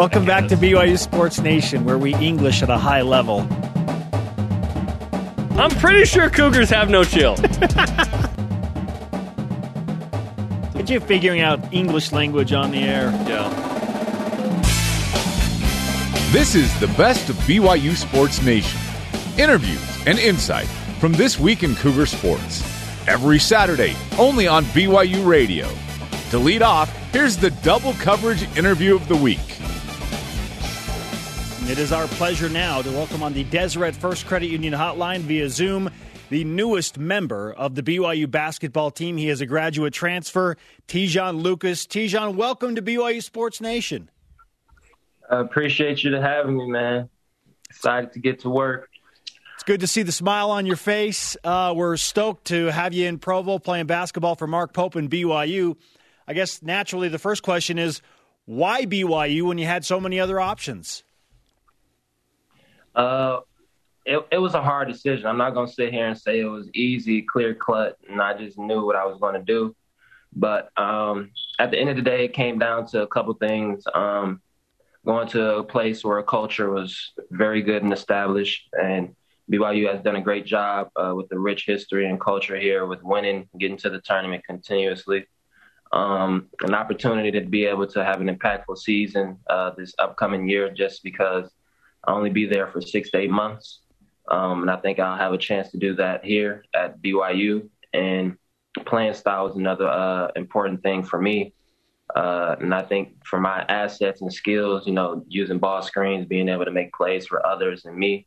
Welcome back to BYU Sports Nation, where we English at a high level. I'm pretty sure Cougars have no chill. Get you figuring out English language on the air. Yeah. This is the best of BYU Sports Nation. Interviews and insight from this week in Cougar Sports. Every Saturday, only on BYU Radio. To lead off, here's the double coverage interview of the week. It is our pleasure now to welcome on the Deseret First Credit Union Hotline via Zoom the newest member of the BYU basketball team. He is a graduate transfer, Te'Jon Lucas. Te'Jon, welcome to BYU Sports Nation. I appreciate you to having me, man. Excited to get to work. It's good to see the smile on your face. Uh, we're stoked to have you in Provo playing basketball for Mark Pope and BYU. I guess naturally the first question is why BYU when you had so many other options? Uh, it, it was a hard decision. I'm not going to sit here and say it was easy, clear cut, and I just knew what I was going to do. But um, at the end of the day, it came down to a couple things. Um, going to a place where a culture was very good and established, and BYU has done a great job uh, with the rich history and culture here with winning, getting to the tournament continuously. Um, an opportunity to be able to have an impactful season uh, this upcoming year just because I'll only be there for six to eight months. Um, and I think I'll have a chance to do that here at BYU. And playing style is another uh, important thing for me. Uh, and I think for my assets and skills, you know, using ball screens, being able to make plays for others and me,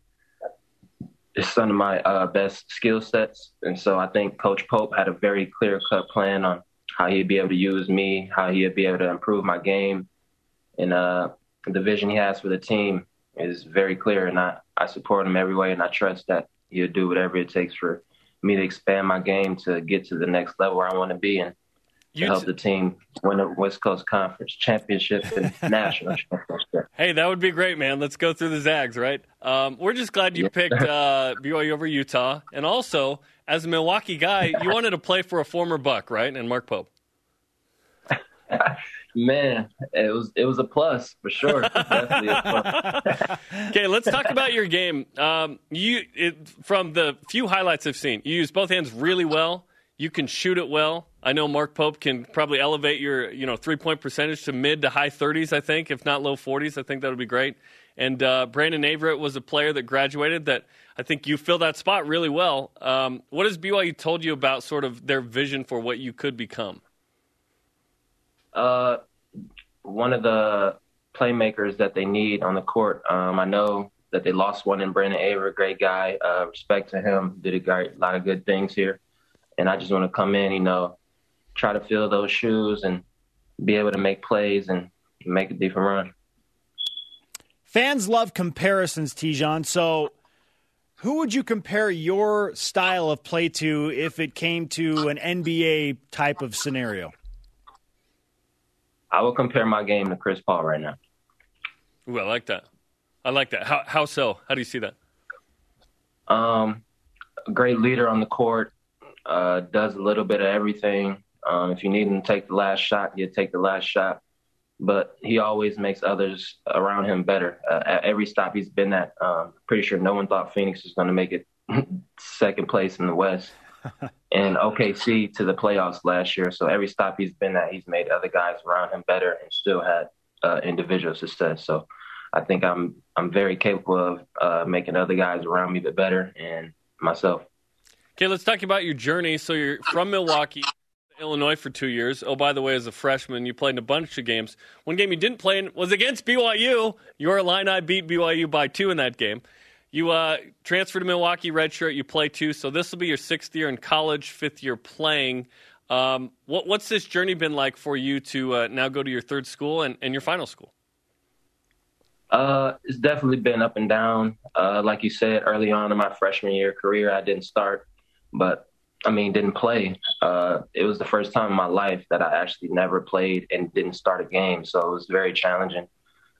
it's some of my uh, best skill sets. And so I think Coach Pope had a very clear cut plan on how he'd be able to use me, how he'd be able to improve my game, and uh, the vision he has for the team is very clear, and I, I support him every way, and I trust that he'll do whatever it takes for me to expand my game to get to the next level where I want to be and to help the team win the West Coast Conference championship and national championship. Hey, that would be great, man. Let's go through the Zags, right? Um, we're just glad you picked uh, BYU over Utah, and also as a Milwaukee guy, you wanted to play for a former Buck, right? And Mark Pope. Man, it was it was a plus for sure. Definitely a plus. okay, let's talk about your game. Um, you it, from the few highlights I've seen, you use both hands really well. You can shoot it well. I know Mark Pope can probably elevate your you know three point percentage to mid to high thirties. I think, if not low forties, I think that would be great. And uh, Brandon Averette was a player that graduated that I think you fill that spot really well. Um, what has BYU told you about sort of their vision for what you could become? Uh, one of the playmakers that they need on the court. Um, I know that they lost one in Brandon Aver, great guy. Uh, respect to him, did a great, lot of good things here. And I just want to come in, you know, try to fill those shoes and be able to make plays and make a different run. Fans love comparisons, Te'Jon. So, who would you compare your style of play to if it came to an NBA type of scenario? I will compare my game to Chris Paul right now. Ooh, I like that. I like that. How how so? How do you see that? Um, great leader on the court. Uh, does a little bit of everything. Um, if you need him to take the last shot, you take the last shot. But he always makes others around him better. Uh, at every stop he's been at, um, pretty sure no one thought Phoenix was going to make it second place in the West. And OKC to the playoffs last year. So every stop he's been at, he's made other guys around him better and still had uh, individual success. So I think I'm I'm very capable of uh, making other guys around me bit better and myself. Okay, let's talk about your journey. So you're from Milwaukee. Illinois for two years. Oh, by the way, as a freshman, you played in a bunch of games. One game you didn't play in was against BYU. Your Illini beat BYU by two in that game. You uh, transfer to Milwaukee, redshirt. You play two, so this will be your sixth year in college, fifth year playing. Um, what, what's this journey been like for you to uh, now go to your third school and, and your final school? Uh, it's definitely been up and down. Uh, like you said, early on in my freshman year career, I didn't start, but I mean, didn't play. Uh, it was the first time in my life that I actually never played and didn't start a game, so it was very challenging.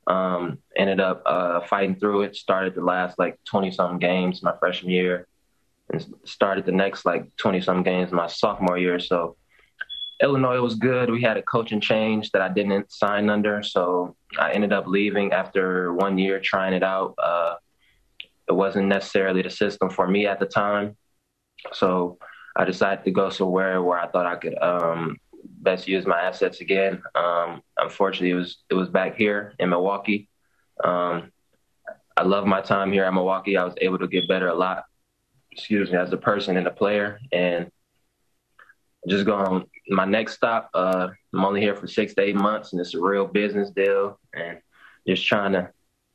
Um, ended up uh, fighting through it. Started the last like 20 some games my freshman year, and started the next like 20 some games my sophomore year. So Illinois was good. We had a coaching change that I didn't sign under, so I ended up leaving after one year trying it out. Uh, it wasn't necessarily the system for me at the time, so I decided to go somewhere where I thought I could um, best use my assets again. Um, unfortunately, it was it was back here in Milwaukee. Um, I love my time here at Milwaukee. I was able to get better a lot, excuse me, as a person and a player, and just going my next stop. Uh, I'm only here for six to eight months, and it's a real business deal, and just trying to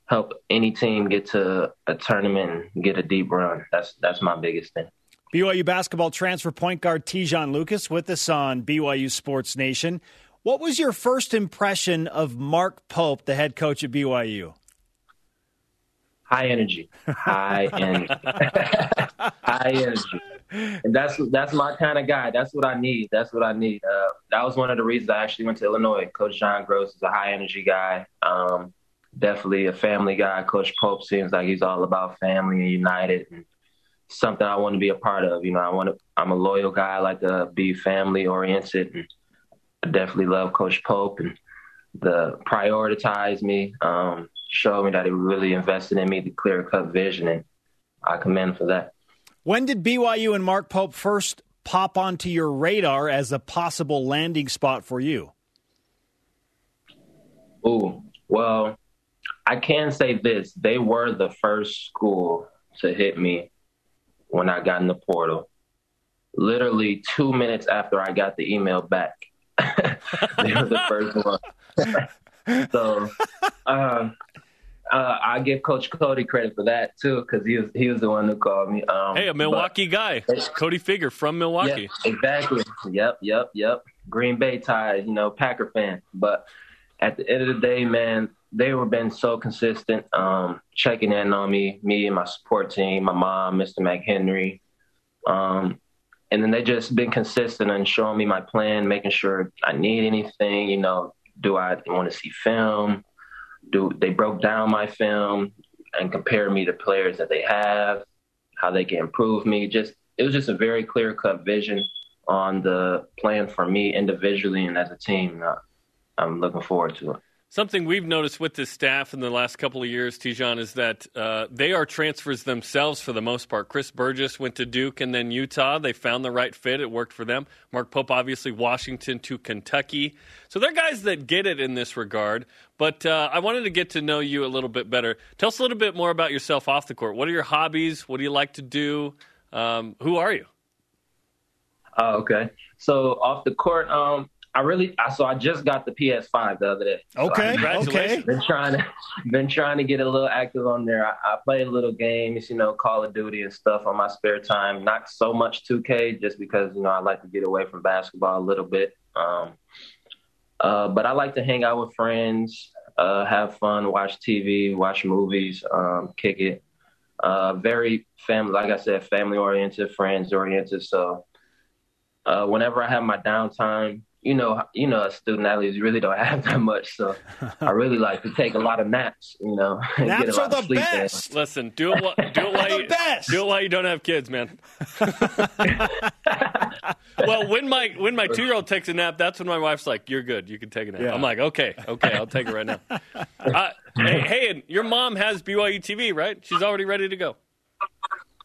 help any team get to a tournament and get a deep run. That's that's my biggest thing. BYU basketball transfer point guard Te'Jon Lucas with us on BYU Sports Nation. What was your first impression of Mark Pope, the head coach at BYU? High energy, high energy, high energy, and that's that's my kind of guy. That's what I need. That's what I need. Uh, that was one of the reasons I actually went to Illinois. Coach John Groce is a high energy guy. Um, definitely a family guy. Coach Pope seems like he's all about family and united. And, something I want to be a part of. You know, I want to. I'm a loyal guy. I like to be family oriented, and I definitely love Coach Pope and the prioritize me, um, show me that he really invested in me, the clear cut vision, and I commend for that. When did BYU and Mark Pope first pop onto your radar as a possible landing spot for you? Oh, well, I can say this. They were the first school to hit me when I got in the portal. Literally two minutes after I got the email back, they were the first one. so uh, uh, I give Coach Cody credit for that too, because he was he was the one who called me. Um, hey, a Milwaukee guy, Cody Fueger from Milwaukee. Exactly. Yep, yep, yep. Green Bay tie, you know, Packer fan. But at the end of the day, man, they were been so consistent, um, checking in on me, me and my support team, my mom, Mr. McHenry. Um, and then they just been consistent and showing me my plan, making sure I need anything, you know, do I want to see film? Do they broke down my film and compared me to players that they have, how they can improve me. Just it was just a very clear cut vision on the plan for me individually and as a team. I'm looking forward to it. Something we've noticed with this staff in the last couple of years, Te'Jon, is that uh, they are transfers themselves for the most part. Chris Burgess went to Duke and then Utah. They found the right fit. It worked for them. Mark Pope, obviously, Washington to Kentucky. So they're guys that get it in this regard. But uh, I wanted to get to know you a little bit better. Tell us a little bit more about yourself off the court. What are your hobbies? What do you like to do? Um, who are you? Oh, okay. So off the court, um, I really, I, so I just got the PS5 the other day. Okay, so okay. Been trying to, been trying to get a little active on there. I, I play little games, you know, Call of Duty and stuff on my spare time. Not so much 2K, just because you know I like to get away from basketball a little bit. Um, uh, but I like to hang out with friends, uh, have fun, watch TV, watch movies, um, kick it. Uh, very family, like I said, family oriented, friends oriented. So uh, whenever I have my downtime, you know, you know, student athletes really don't have that much. So I really like to take a lot of naps. You know, naps are the best. Listen, do it. Do it while you best. do it while you don't have kids, man. well, when my when my two year old takes a nap, that's when my wife's like, "You're good. You can take a nap." Yeah. I'm like, "Okay, okay, I'll take it right now." Uh, hey, hey, your mom has BYU TV, right? She's already ready to go.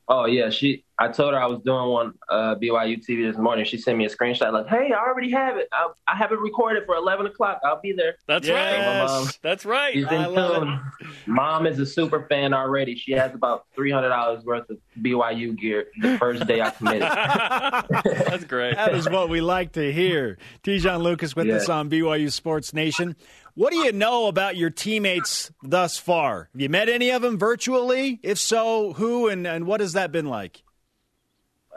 Oh yeah, she. I told her I was doing one uh, BYU TV this morning. She sent me a screenshot like, "Hey, I already have it. I, I have it recorded for eleven o'clock. I'll be there." That's yes. right. Mom, That's right. She's I love it. Mom is a super fan already. She has about three hundred dollars worth of BYU gear the first day I committed. That's great. That is what we like to hear. Te'Jon Lucas with yeah. us on BYU Sports Nation. What do you know about your teammates thus far? Have you met any of them virtually? If so, who and, and what has that been like?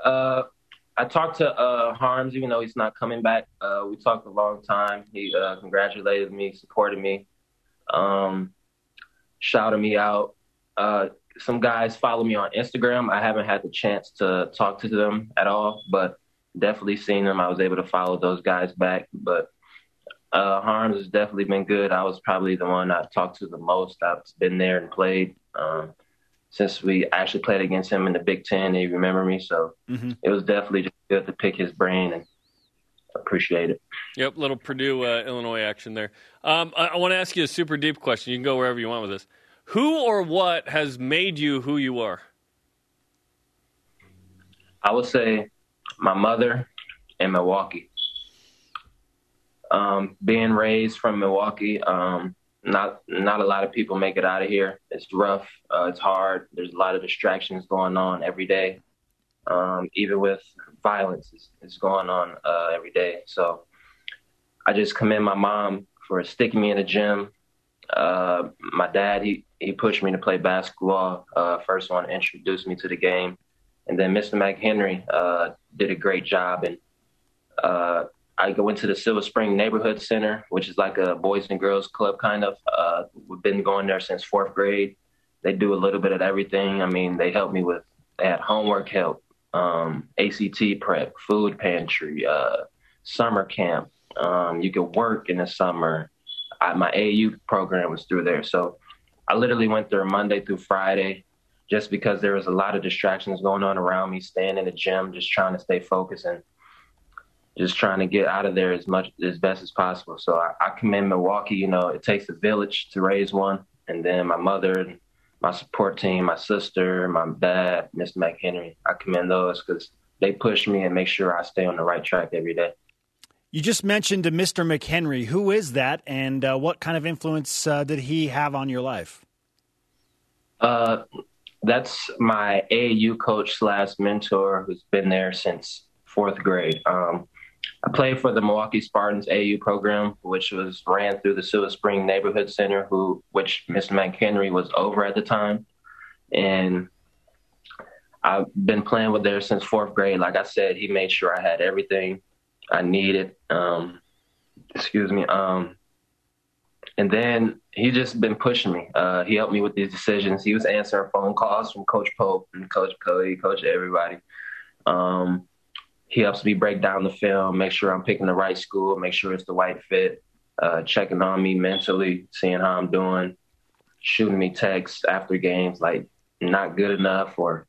Uh, I talked to uh, Haarms, even though he's not coming back. Uh, we talked a long time. He uh, congratulated me, supported me, um, shouted me out. Uh, some guys follow me on Instagram. I haven't had the chance to talk to them at all, but definitely seen them. I was able to follow those guys back. But uh, Haarms has definitely been good. I was probably the one I've talked to the most. I've been there and played um, since we actually played against him in the Big Ten. He remember me, so mm-hmm. it was definitely just good to pick his brain and appreciate it. Yep, little Purdue uh, Illinois action there. Um, I, I want to ask you a super deep question. You can go wherever you want with this. Who or what has made you who you are? I would say my mother in Milwaukee. Um, being raised from Milwaukee, um, not not a lot of people make it out of here. It's rough. Uh, it's hard. There's a lot of distractions going on every day. Um, even with violence is, going on uh, every day. So I just commend my mom for sticking me in the gym. Uh, my dad, he, he pushed me to play basketball. Uh, first one introduced me to the game. And then Mr. McHenry uh, did a great job. And uh, I went to the Silver Spring Neighborhood Center, which is like a boys and girls club kind of. Uh, we've been going there since fourth grade. They do a little bit of everything. I mean, they help me with, they had homework help, um, ACT prep, food pantry, uh, summer camp. Um, you could work in the summer. I, my AU program was through there. So I literally went there Monday through Friday just because there was a lot of distractions going on around me, staying in the gym, just trying to stay focused and just trying to get out of there as much as best as possible. So I, I commend Milwaukee. You know, it takes a village to raise one, and then my mother, my support team, my sister, my dad, Mr. McHenry. I commend those because they push me and make sure I stay on the right track every day. You just mentioned to Mr. McHenry. Who is that, and uh, what kind of influence uh, did he have on your life? Uh, that's my AAU coach slash mentor who's been there since fourth grade. Um, I played for the Milwaukee Spartans AU program, which was ran through the Silver Spring Neighborhood Center, who which Mr. McHenry was over at the time, and I've been playing with there since fourth grade. Like I said, he made sure I had everything I needed. Um, excuse me. Um, and then he just been pushing me. Uh, he helped me with these decisions. He was answering phone calls from Coach Pope and Coach Cody, Coach everybody. Um, he helps me break down the film, make sure I'm picking the right school, make sure it's the right fit, uh, checking on me mentally, seeing how I'm doing, shooting me texts after games like not good enough or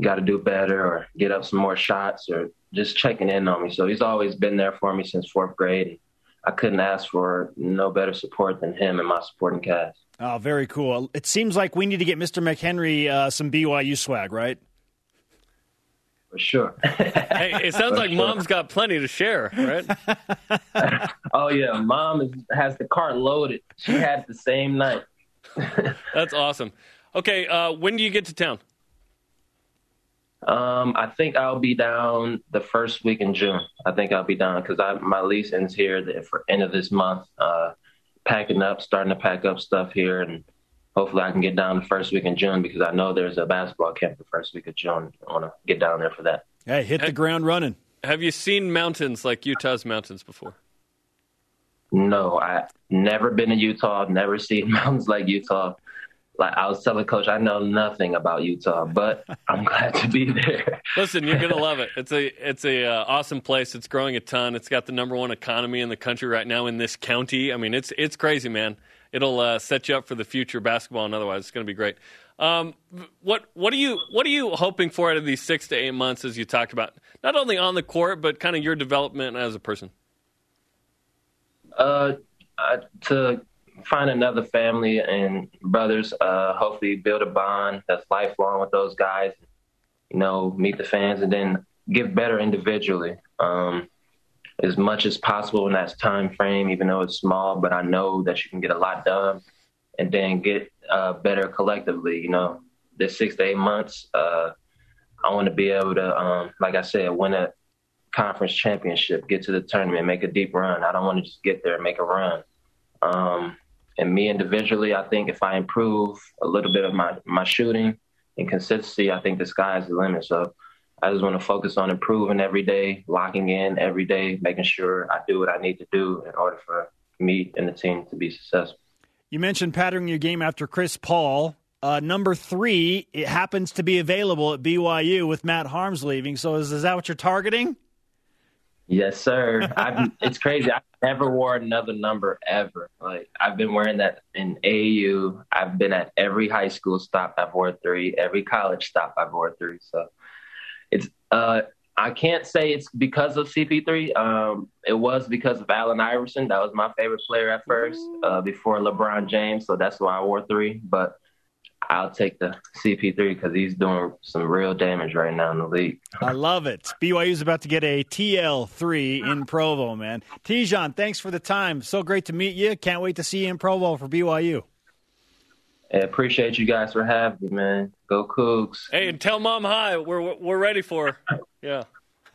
got to do better or get up some more shots or just checking in on me. So he's always been there for me since fourth grade. I couldn't ask for no better support than him and my supporting cast. Oh, very cool. It seems like we need to get Mr. McHenry uh, some BYU swag, right? For sure. hey, it sounds like sure. mom's got plenty to share, right? oh yeah, mom is, has the cart loaded. She had the same night. That's awesome. Okay, uh, when do you get to town? Um, I think I'll be down the first week in June. I think I'll be down because I my lease ends here the, for end of this month. Uh, packing up, starting to pack up stuff here, and hopefully I can get down the first week in June because I know there's a basketball camp the first week of June. I want to get down there for that. Hey, hit the ground running. Have you seen mountains like Utah's mountains before? No, I never been to Utah. Never seen mountains like Utah like I was telling coach, I know nothing about Utah, but I'm glad to be there. Listen, you're gonna love it. It's a it's a uh, awesome place. It's growing a ton. It's got the number one economy in the country right now in this county. I mean, it's it's crazy, man. It'll uh, set you up for the future basketball and otherwise. It's going to be great. Um, what what are you what are you hoping for out of these six to eight months as you talked about, not only on the court but kind of your development as a person? Uh, to find another family and brothers. Uh, hopefully, build a bond that's lifelong with those guys. You know, meet the fans and then get better individually um, as much as possible in that time frame. Even though it's small, but I know that you can get a lot done and then get uh, better collectively. You know, this six to eight months, uh, I want to be able to, um, like I said, win a conference championship, get to the tournament, make a deep run. I don't want to just get there and make a run. Um, and me individually, I think if I improve a little bit of my, my shooting and consistency, I think the sky is the limit. So I just want to focus on improving every day, locking in every day, making sure I do what I need to do in order for me and the team to be successful. You mentioned patterning your game after Chris Paul. Uh, number three, it happens to be available at BYU with Matt Haarms leaving. So is, is that what you're targeting? Yes, sir. I've, it's crazy. I never wore another number ever. Like I've been wearing that in AU. I've been at every high school stop I've wore three. Every college stop I've wore three. So uh I can't say it's because of CP3. Um, it was because of Allen Iverson. That was my favorite player at first, uh, before LeBron James. So that's why I wore three. But I'll take the CP3 because he's doing some real damage right now in the league. I love it. BYU's about to get a TL3 in Provo, man. Te'Jon, thanks for the time. So great to meet you. Can't wait to see you in Provo for BYU. I appreciate you guys for having me, man. Go Cougs. Hey, and tell mom hi. We're we're ready for her. Yeah.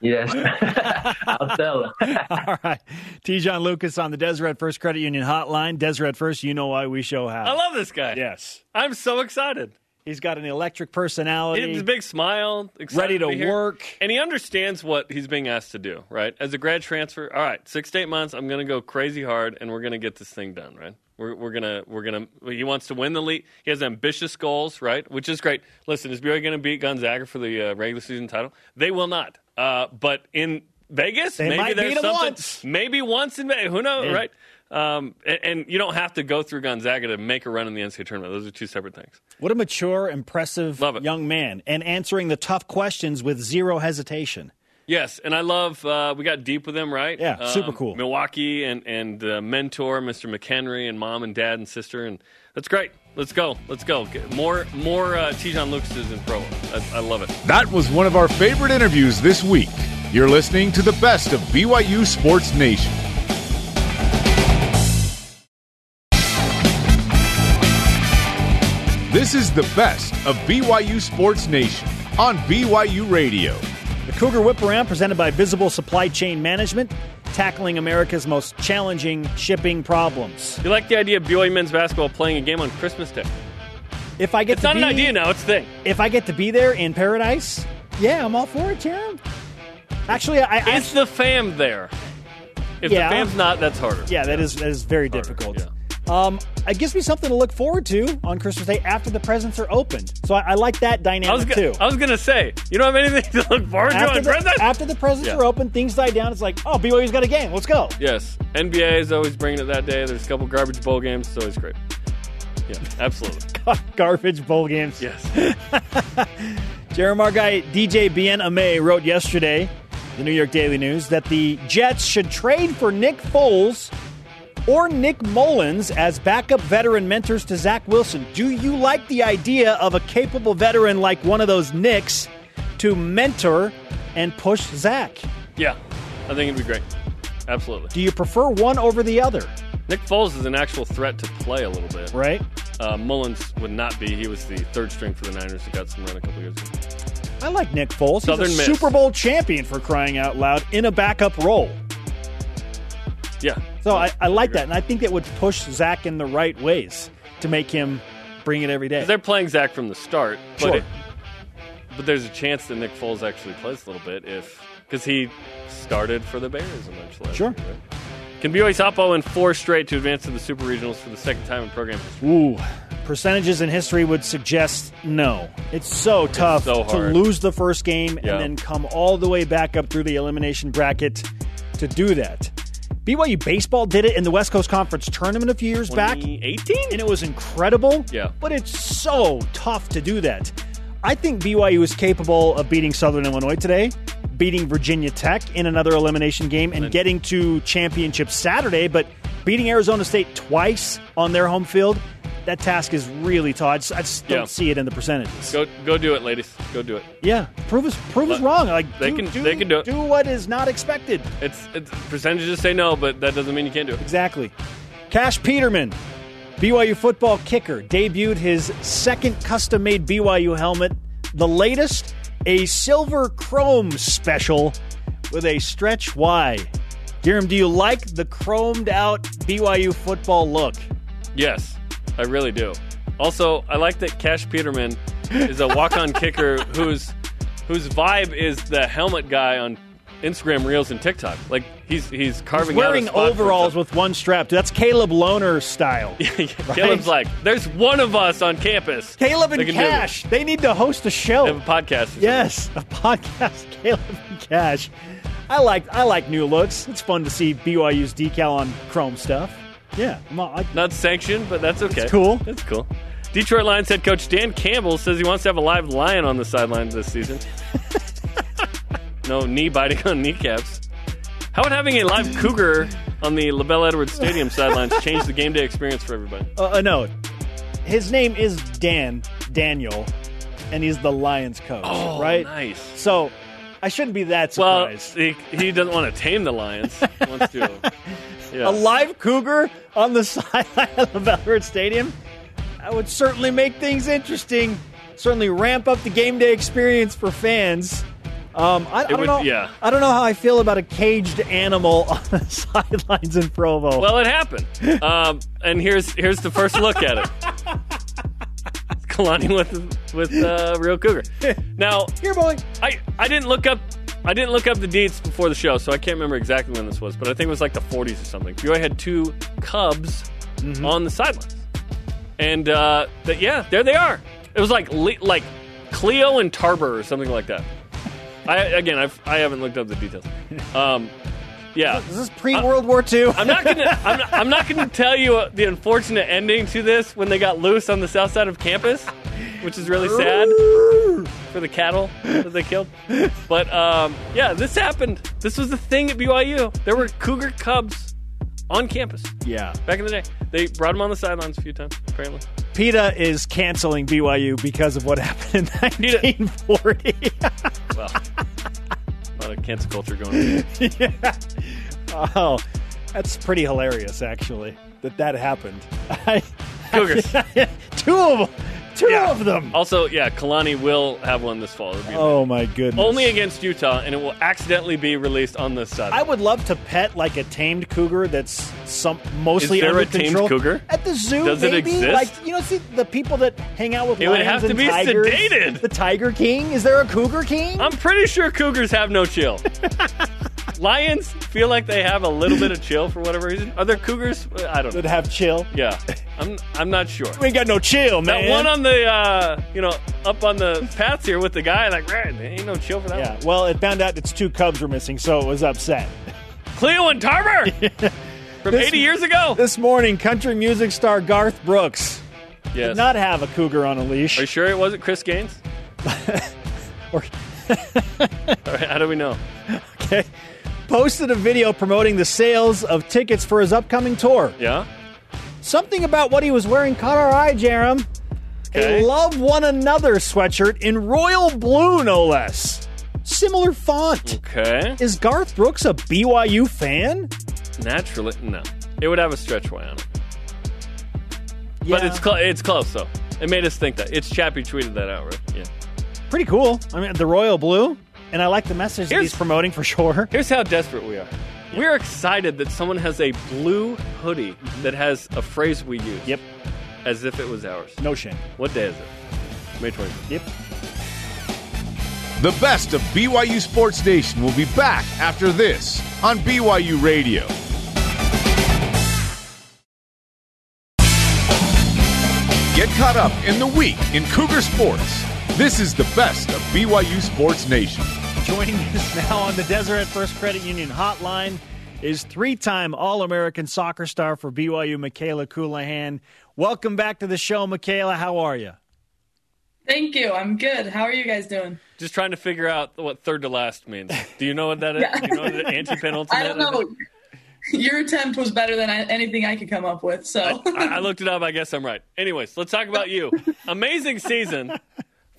Yes, I'll tell her. All right. Te'Jon Lucas on the Deseret First Credit Union hotline. Deseret First, you know why we show how. I love this guy. Yes. I'm so excited. He's got an electric personality. He has a big smile, excited ready to be here. work. And he understands what he's being asked to do, right? As a grad transfer, all right, six to eight months, I'm going to go crazy hard, and we're going to get this thing done, right? We're, we're gonna we're gonna. He wants to win the league. He has ambitious goals, right? Which is great. Listen, is BYU going to beat Gonzaga for the uh, regular season title? They will not. Uh, but in Vegas, They maybe there's something. once. Maybe once in Vegas. Who knows, Yeah. right? Um, and, and you don't have to go through Gonzaga to make a run in the NCAA tournament. Those are two separate things. What a mature, impressive young man, and answering the tough questions with zero hesitation. Yes, and I love uh, we got deep with him, right? Yeah, super cool. Milwaukee and and uh, mentor Mr. McHenry and mom and dad and sister, and that's great. Let's go, let's go. Get more more uh, Te'Jon Lucases in pro. I, I love it. That was one of our favorite interviews this week. You're listening to the best of BYU Sports Nation. This is the best of BYU Sports Nation on BYU Radio. The Cougar Whip Around, presented by Visible Supply Chain Management, tackling America's most challenging shipping problems. You like the idea of BYU men's basketball playing a game on Christmas Day? If I get It's to not be, an idea now; it's a thing. If I get to be there in paradise, yeah, I'm all for it, Jarom. Actually, I, I Is the fam there? If Yeah. the fam's not, that's harder. yeah, that is that is very Harder, difficult. yeah. Um, it gives me something to look forward to on Christmas Day after the presents are opened. So I, I like that I was dynamic go- too. I was gonna say you don't have anything to look forward to after, on the, Christmas. after the presents Yeah. are open, things die down. It's like, oh, BYU's got a game. Let's go. Yes, NBA is always bringing it that day. There's a couple garbage bowl games. It's always great. Yeah, absolutely. Garbage bowl games. Yes. Jeremiah guy DJ Bien-Aime wrote yesterday, the New York Daily News, that the Jets should trade for Nick Foles or Nick Mullens as backup veteran mentors to Zach Wilson. Do you like the idea of a capable veteran like one of those Knicks to mentor and push Zach? Yeah, I think it'd be great. Absolutely. Do you prefer one over the other? Nick Foles is an actual threat to play a little bit. Right? Uh, Mullins would not be. He was the third string for the Niners who got some run a couple years ago. I like Nick Foles. Southern He's a Miss. Super Bowl champion for crying out loud in a backup role. Yeah. So I, I like that, and I think it would push Zach in the right ways to make him bring it every day. They're playing Zach from the start, but Sure. it- but there's a chance that Nick Foles actually plays a little bit if because he started for the Bears eventually. Sure. Can BYU top 0 in four straight to advance to the Super Regionals for the second time in program history? Ooh, percentages in history would suggest no. It's so tough so to lose the first game Yeah. and then come all the way back up through the elimination bracket to do that. BYU baseball did it in the West Coast Conference tournament a few years back. 2018? and it was incredible. Yeah. But it's so tough to do that. I think BYU is capable of beating Southern Illinois today, beating Virginia Tech in another elimination game, and getting to championship Saturday, but beating Arizona State twice on their home field. That task is really tall. I just, I just don't Yeah. see it in the percentages. Go go do it, ladies. Go do it. Yeah, prove us prove us wrong. Like they do, can- do, they can do it. Do what is not expected. It's, it's percentages say no, but that doesn't mean you can't do it. Exactly. Cash Peterman, BYU football kicker, debuted his second custom made BYU helmet. The latest, a silver chrome special with a stretch Y. Jarom, do you like the chromed out BYU football look? Yes, I really do. Also, I like that Cash Peterman is a walk-on kicker whose whose vibe is the helmet guy on Instagram Reels and TikTok. Like he's he's carving out a Wearing overalls with one strap. That's Caleb Lohner style. Caleb's like, there's one of us on campus. Caleb and Cash. They need to host a show. They have a podcast. Yes, a podcast, Caleb and Cash. I like I like new looks. It's fun to see BYU's decal on Chrome stuff. Yeah, I, Not sanctioned, but that's okay. It's cool. That's cool. Detroit Lions head coach Dan Campbell says he wants to have a live lion on the sideline this season. no knee biting on kneecaps. How would having a live cougar on the LaVell Edwards Stadium sidelines change the game day experience for everybody? Uh, a note. His name is Dan Daniel, and he's the Lions coach, Oh, right? nice. So I shouldn't be that Well, surprised. he, he doesn't want to tame the lions. Wants to. Yeah. a live cougar on the sideline of the Stadium, that would certainly make things interesting. Certainly ramp up the game day experience for fans. Um, I, I don't would- know. yeah. I don't know how I feel about a caged animal on the sidelines in Provo. Well, it happened. Um, and here's here's the first look at it. Kalani with with uh, real cougar. Now, Here, boy. I, I didn't look up I didn't look up the deeds before the show, so I can't remember exactly when this was, but I think it was like the 40s or something. BYU had two Cubs Mm-hmm. on the sidelines, and uh, that yeah, there they are. It was like Le- like Cleo and Tarber or something like that. I again I've, I haven't looked up the details. Um, yeah, This Is this pre World War II? I'm not gonna. I'm not, I'm not gonna tell you the unfortunate ending to this when they got loose on the south side of campus, which is really sad for the cattle that they killed. But um, yeah, this happened. This was the thing at BYU. There were cougar cubs on campus yeah. back in the day. They brought them on the sidelines a few times, apparently. PETA is canceling BYU because of what happened in PETA. 1940. Well, lot of cancel culture going on. oh, that's pretty hilarious, actually, that that happened. I, Cougars. two of them. Two Yeah. of them. Also, yeah, Kalani will have one this fall. Oh, my goodness. Only against Utah, and it will accidentally be released on this side. I would love to pet like a tamed cougar that's some mostly Is there under a tamed control. cougar? at the zoo. Does it maybe? exist? Like you know, see the people that hang out with lions. It would lions have to and be tigers. sedated. The Tiger King. Is there a Cougar King? I'm pretty sure cougars have no chill. Lions feel like they have a little bit of chill for whatever reason. Are there cougars? I don't know. that have chill. Yeah, I'm I'm not sure. We ain't got no chill, man. That one on the uh, you know up on the paths here with the guy like, right, there ain't no chill for that. yeah. one. Well, it found out its two cubs were missing, so it was upset. Cleo and Tarver from This- 80 years ago. This morning, country music star Garth Brooks Yes. did not have a cougar on a leash. Are you sure it wasn't Chris Gaines? Or- All right, how do we know? okay. Posted a video promoting the sales of tickets for his upcoming tour. Yeah. Something about what he was wearing caught our eye, Jarom. Okay. A Love One Another sweatshirt in royal blue, no less. Similar font. Okay. Is Garth Brooks a BYU fan? Naturally, no. It would have a stretch Y on it. Yeah. But it's cl- it's close though. It made us think that. It's Chappie tweeted that out, right? Yeah. pretty cool. I mean, the royal blue, and I like the message that he's promoting for sure. Here's how desperate we are. We're excited that someone has a blue hoodie that has a phrase we use. Yep. As if it was ours. No shame. What day is it? May 25th. Yep. The best of BYU Sports Nation will be back after this on BYU Radio. Get caught up in the week in Cougar Sports. This is the best of BYU Sports Nation. Joining us now on the Deseret First Credit Union hotline is three time All American soccer star for BYU, Mikayla Colohan. Welcome back to the show, Michaela. How are you? Thank you. I'm good. How are you guys doing? Just trying to figure out what third to last means. Do you know what that is? Yeah. Do you know what anti penultimate I don't know. Your attempt was better than I, anything I could come up with. So I, I looked it up. I guess I'm right. Anyways, let's talk about you. Amazing season.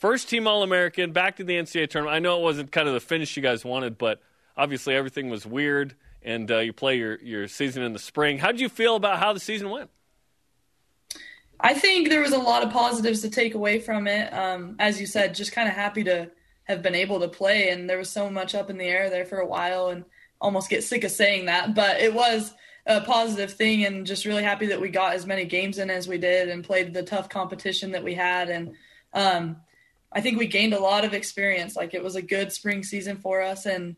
First team All American, back to the NCAA tournament. I know it wasn't kind of the finish you guys wanted, but obviously everything was weird, and uh, you play your, your season in the spring. How did you feel about how the season went? I think there was a lot of positives to take away from it. Um, as you said, just kind of happy to have been able to play, and there was so much up in the air there for a while, and almost get sick of saying that, but it was a positive thing, and just really happy that we got as many games in as we did and played the tough competition that we had, and um, I think we gained a lot of experience. Like it was a good spring season for us, and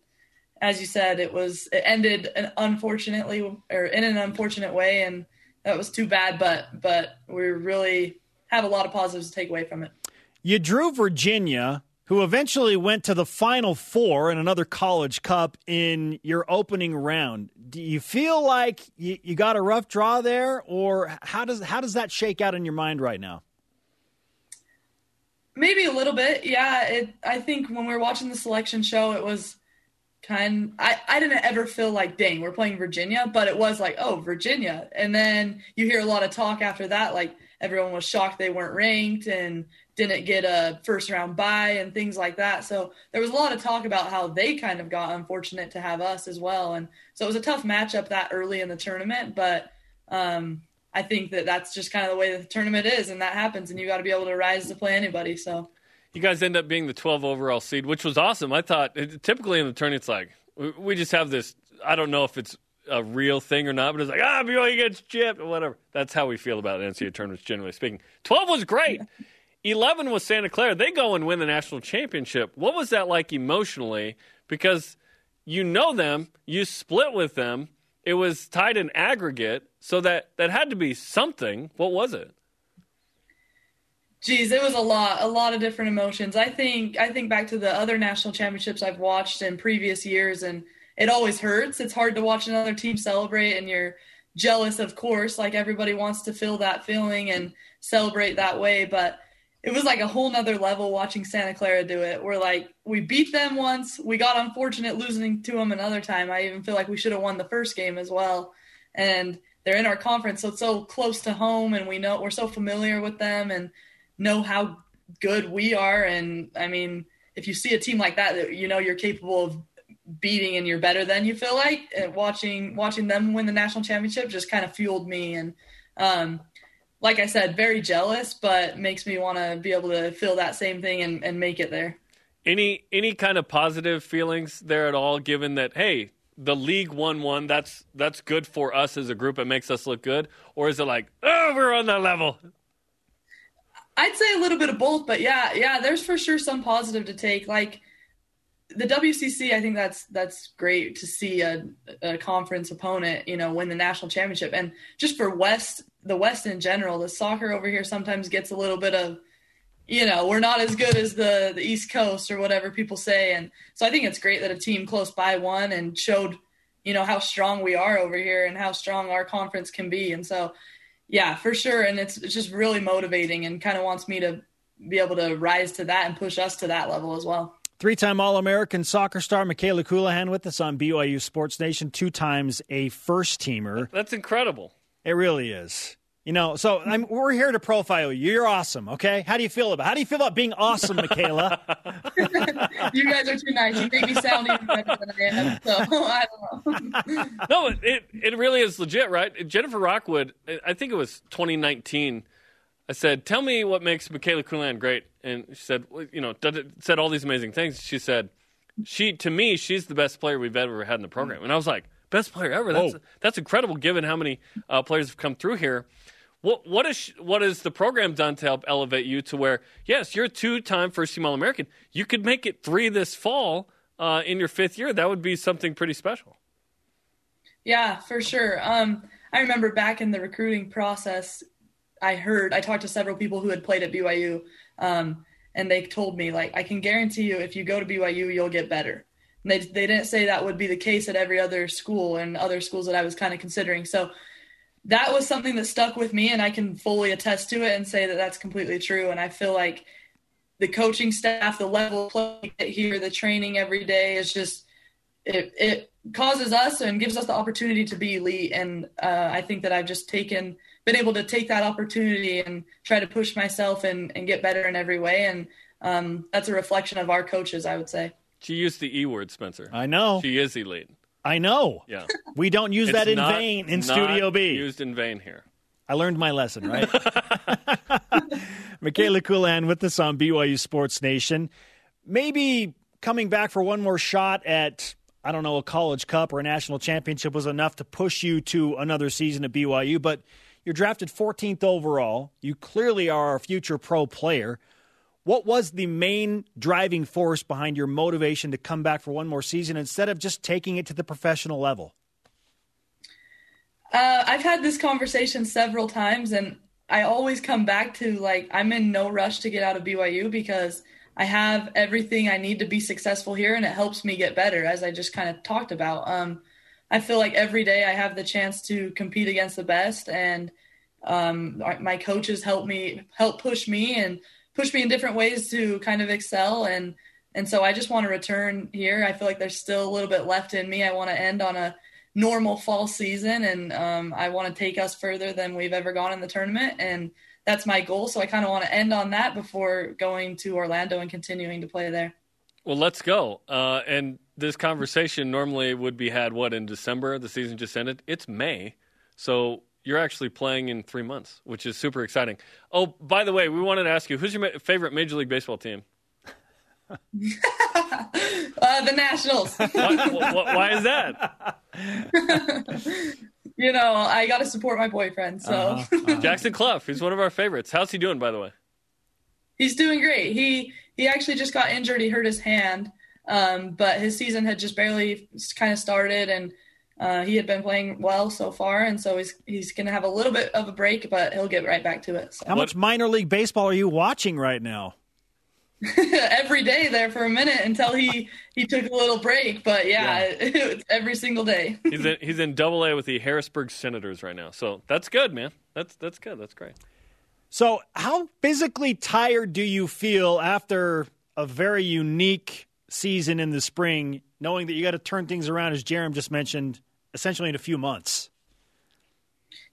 as you said, it was it ended an unfortunately or in an unfortunate way, and that was too bad. But but we really have a lot of positives to take away from it. You drew Virginia, who eventually went to the Final Four in another college cup in your opening round. Do you feel like you, you got a rough draw there, or how does how does that shake out in your mind right now? Maybe a little bit, yeah. It. I think when we were watching the selection show, it was kind I, I didn't ever feel like dang we're playing virginia but it was like oh virginia and then you hear a lot of talk after that like everyone was shocked they weren't ranked and didn't get a first round bye and things like that so there was a lot of talk about how they kind of got unfortunate to have us as well and so it was a tough matchup that early in the tournament but um, i think that that's just kind of the way the tournament is and that happens and you got to be able to rise to play anybody so you guys end up being the 12 overall seed, which was awesome. I thought typically in the tournament, it's like we just have this. I don't know if it's a real thing or not, but it's like ah, BYU gets chipped or whatever. That's how we feel about NCAA tournaments, generally speaking. 12 was great. 11 was Santa Clara. They go and win the national championship. What was that like emotionally? Because you know them, you split with them. It was tied in aggregate, so that that had to be something. What was it? Geez, it was a lot, a lot of different emotions. I think, I think back to the other national championships I've watched in previous years, and it always hurts. It's hard to watch another team celebrate, and you're jealous, of course. Like everybody wants to feel that feeling and celebrate that way, but it was like a whole nother level watching Santa Clara do it. We're like, we beat them once, we got unfortunate losing to them another time. I even feel like we should have won the first game as well, and they're in our conference, so it's so close to home, and we know we're so familiar with them, and know how good we are. And I mean, if you see a team like that, you know you're capable of beating and you're better than you feel like. And watching watching them win the national championship just kind of fueled me. And um, like I said, very jealous, but makes me want to be able to feel that same thing and, and make it there. Any any kind of positive feelings there at all? Given that, hey, the league won one. That's that's good for us as a group. It makes us look good. Or is it like, oh, we're on that level? I'd say a little bit of both, but yeah, yeah, there's for sure some positive to take. Like the WCC, I think that's that's great to see a, a conference opponent, you know, win the national championship. And just for West, the West in general, the soccer over here sometimes gets a little bit of, you know, we're not as good as the the East Coast or whatever people say. And so I think it's great that a team close by won and showed, you know, how strong we are over here and how strong our conference can be. And so yeah, for sure. And it's, it's just really motivating and kind of wants me to be able to rise to that and push us to that level as well. Three time All American soccer star Mikayla Colohan with us on BYU Sports Nation, two times a first teamer. That's incredible. It really is. You know, so I'm, we're here to profile you. You're awesome. Okay, how do you feel about how do you feel about being awesome, Mikayla? you guys are too nice. You make me sound even better than I am. So I don't know. no, it it really is legit, right? Jennifer Rockwood. I think it was 2019. I said, "Tell me what makes Mikayla Colohan great," and she said, "You know," said all these amazing things. She said, "She to me, she's the best player we've ever had in the program," and I was like best player ever. That's oh. that's incredible given how many uh, players have come through here. What what is what is the program done to help elevate you to where yes, you're a two time first team All American. You could make it three this fall uh, in your fifth year. That would be something pretty special. Yeah, for sure. Um, I remember back in the recruiting process, I heard I talked to several people who had played at BYU, um, and they told me like I can guarantee you if you go to BYU you'll get better. And they they didn't say that would be the case at every other school and other schools that I was kind of considering. So that was something that stuck with me, and I can fully attest to it and say that that's completely true. And I feel like the coaching staff, the level play here, the training every day is just it, it causes us and gives us the opportunity to be elite. And uh, I think that I've just taken been able to take that opportunity and try to push myself and, and get better in every way. And um, that's a reflection of our coaches, I would say. She used the E word, Spencer. I know. She is elite. I know. Yeah. We don't use that in not, vain in Studio B. Used in vain here. I learned my lesson, right? Mikayla Colohan with us on BYU Sports Nation. Maybe coming back for one more shot at I don't know a college cup or a national championship was enough to push you to another season at BYU, but you're drafted 14th overall. You clearly are a future pro player. What was the main driving force behind your motivation to come back for one more season instead of just taking it to the professional level? Uh, I've had this conversation several times, and I always come back to like, I'm in no rush to get out of BYU because I have everything I need to be successful here, and it helps me get better, as I just kind of talked about. Um, I feel like every day I have the chance to compete against the best, and um, my coaches help me help push me and push me in different ways to kind of excel. And and so I just want to return here. I feel like there's still a little bit left in me. I want to end on a normal fall season, and um, I want to take us further than we've ever gone in the tournament, and that's my goal. So I kind of want to end on that before going to Orlando and continuing to play there. Well, let's go. Uh, and this conversation normally would be had what in December. The season just ended. It's May, so you're actually playing in three months, which is super exciting. Oh, by the way, we wanted to ask you who's your ma- favorite Major League Baseball team? uh, the Nationals. why, why, is that? you know, I got to support my boyfriend. So uh-huh. Uh-huh. Jackson Cluff, he's one of our favorites. How's he doing, by the way? He's doing great. He he actually just got injured. He hurt his hand, um, but his season had just barely kind of started, and uh, he had been playing well so far, and so he's he's going to have a little bit of a break, but he'll get right back to it. So. How much minor league baseball are you watching right now? every day there for a minute until he he took a little break. But yeah, yeah. It, every single day. he's in he's in Double A with the Harrisburg Senators right now, so that's good, man. That's that's good. That's great. So, how physically tired do you feel after a very unique season in the spring, knowing that you got to turn things around, as Jarom just mentioned, essentially in a few months?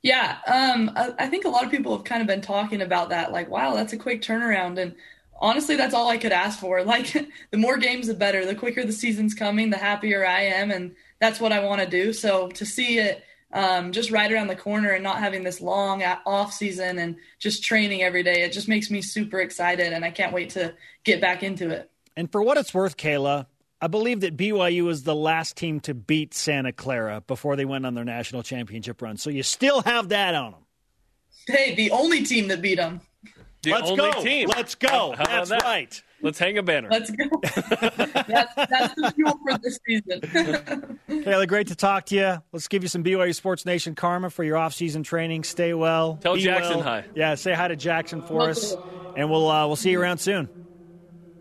Yeah, um, I think a lot of people have kind of been talking about that. Like, wow, that's a quick turnaround, and honestly, that's all I could ask for. Like, the more games, the better. The quicker the season's coming, the happier I am, and that's what I want to do. So to see it um, just right around the corner and not having this long off season and just training every day, it just makes me super excited, and I can't wait to get back into it. And for what it's worth, Kayla, I believe that BYU was the last team to beat Santa Clara before they went on their national championship run. So you still have that on them. Hey, the only team that beat them. The Let's only go. team. Let's go. How, how that's that? right. Let's hang a banner. Let's go. that's, that's the fuel for this season. Kayla, great to talk to you. Let's give you some BYU Sports Nation karma for your off-season training. Stay well. Tell Jackson well. hi. Yeah, say hi to Jackson for us, and we'll uh, we'll see you around soon.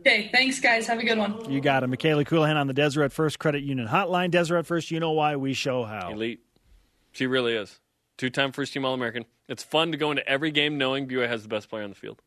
Okay, thanks, guys. Have a good one. You got it. Mikayla Colohan on the Deseret First Credit Union Hotline. Deseret First, you know why, we show how. Elite. She really is. Two time first team All American. It's fun to go into every game knowing BYU has the best player on the field.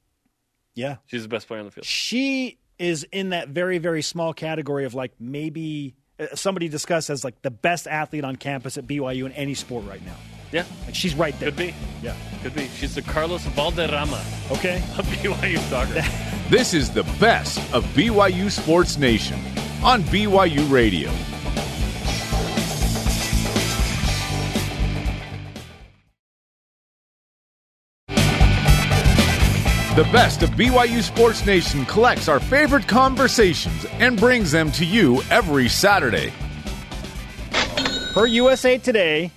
Yeah. She's the best player on the field. She is in that very, very small category of like maybe uh, somebody discussed as like the best athlete on campus at BYU in any sport right now. Yeah. Like she's right there. Could be. Yeah. Could be. She's the Carlos Valderrama. Okay. Of BYU soccer. this is the best of BYU Sports Nation on BYU Radio. The best of BYU Sports Nation collects our favorite conversations and brings them to you every Saturday. Per USA Today,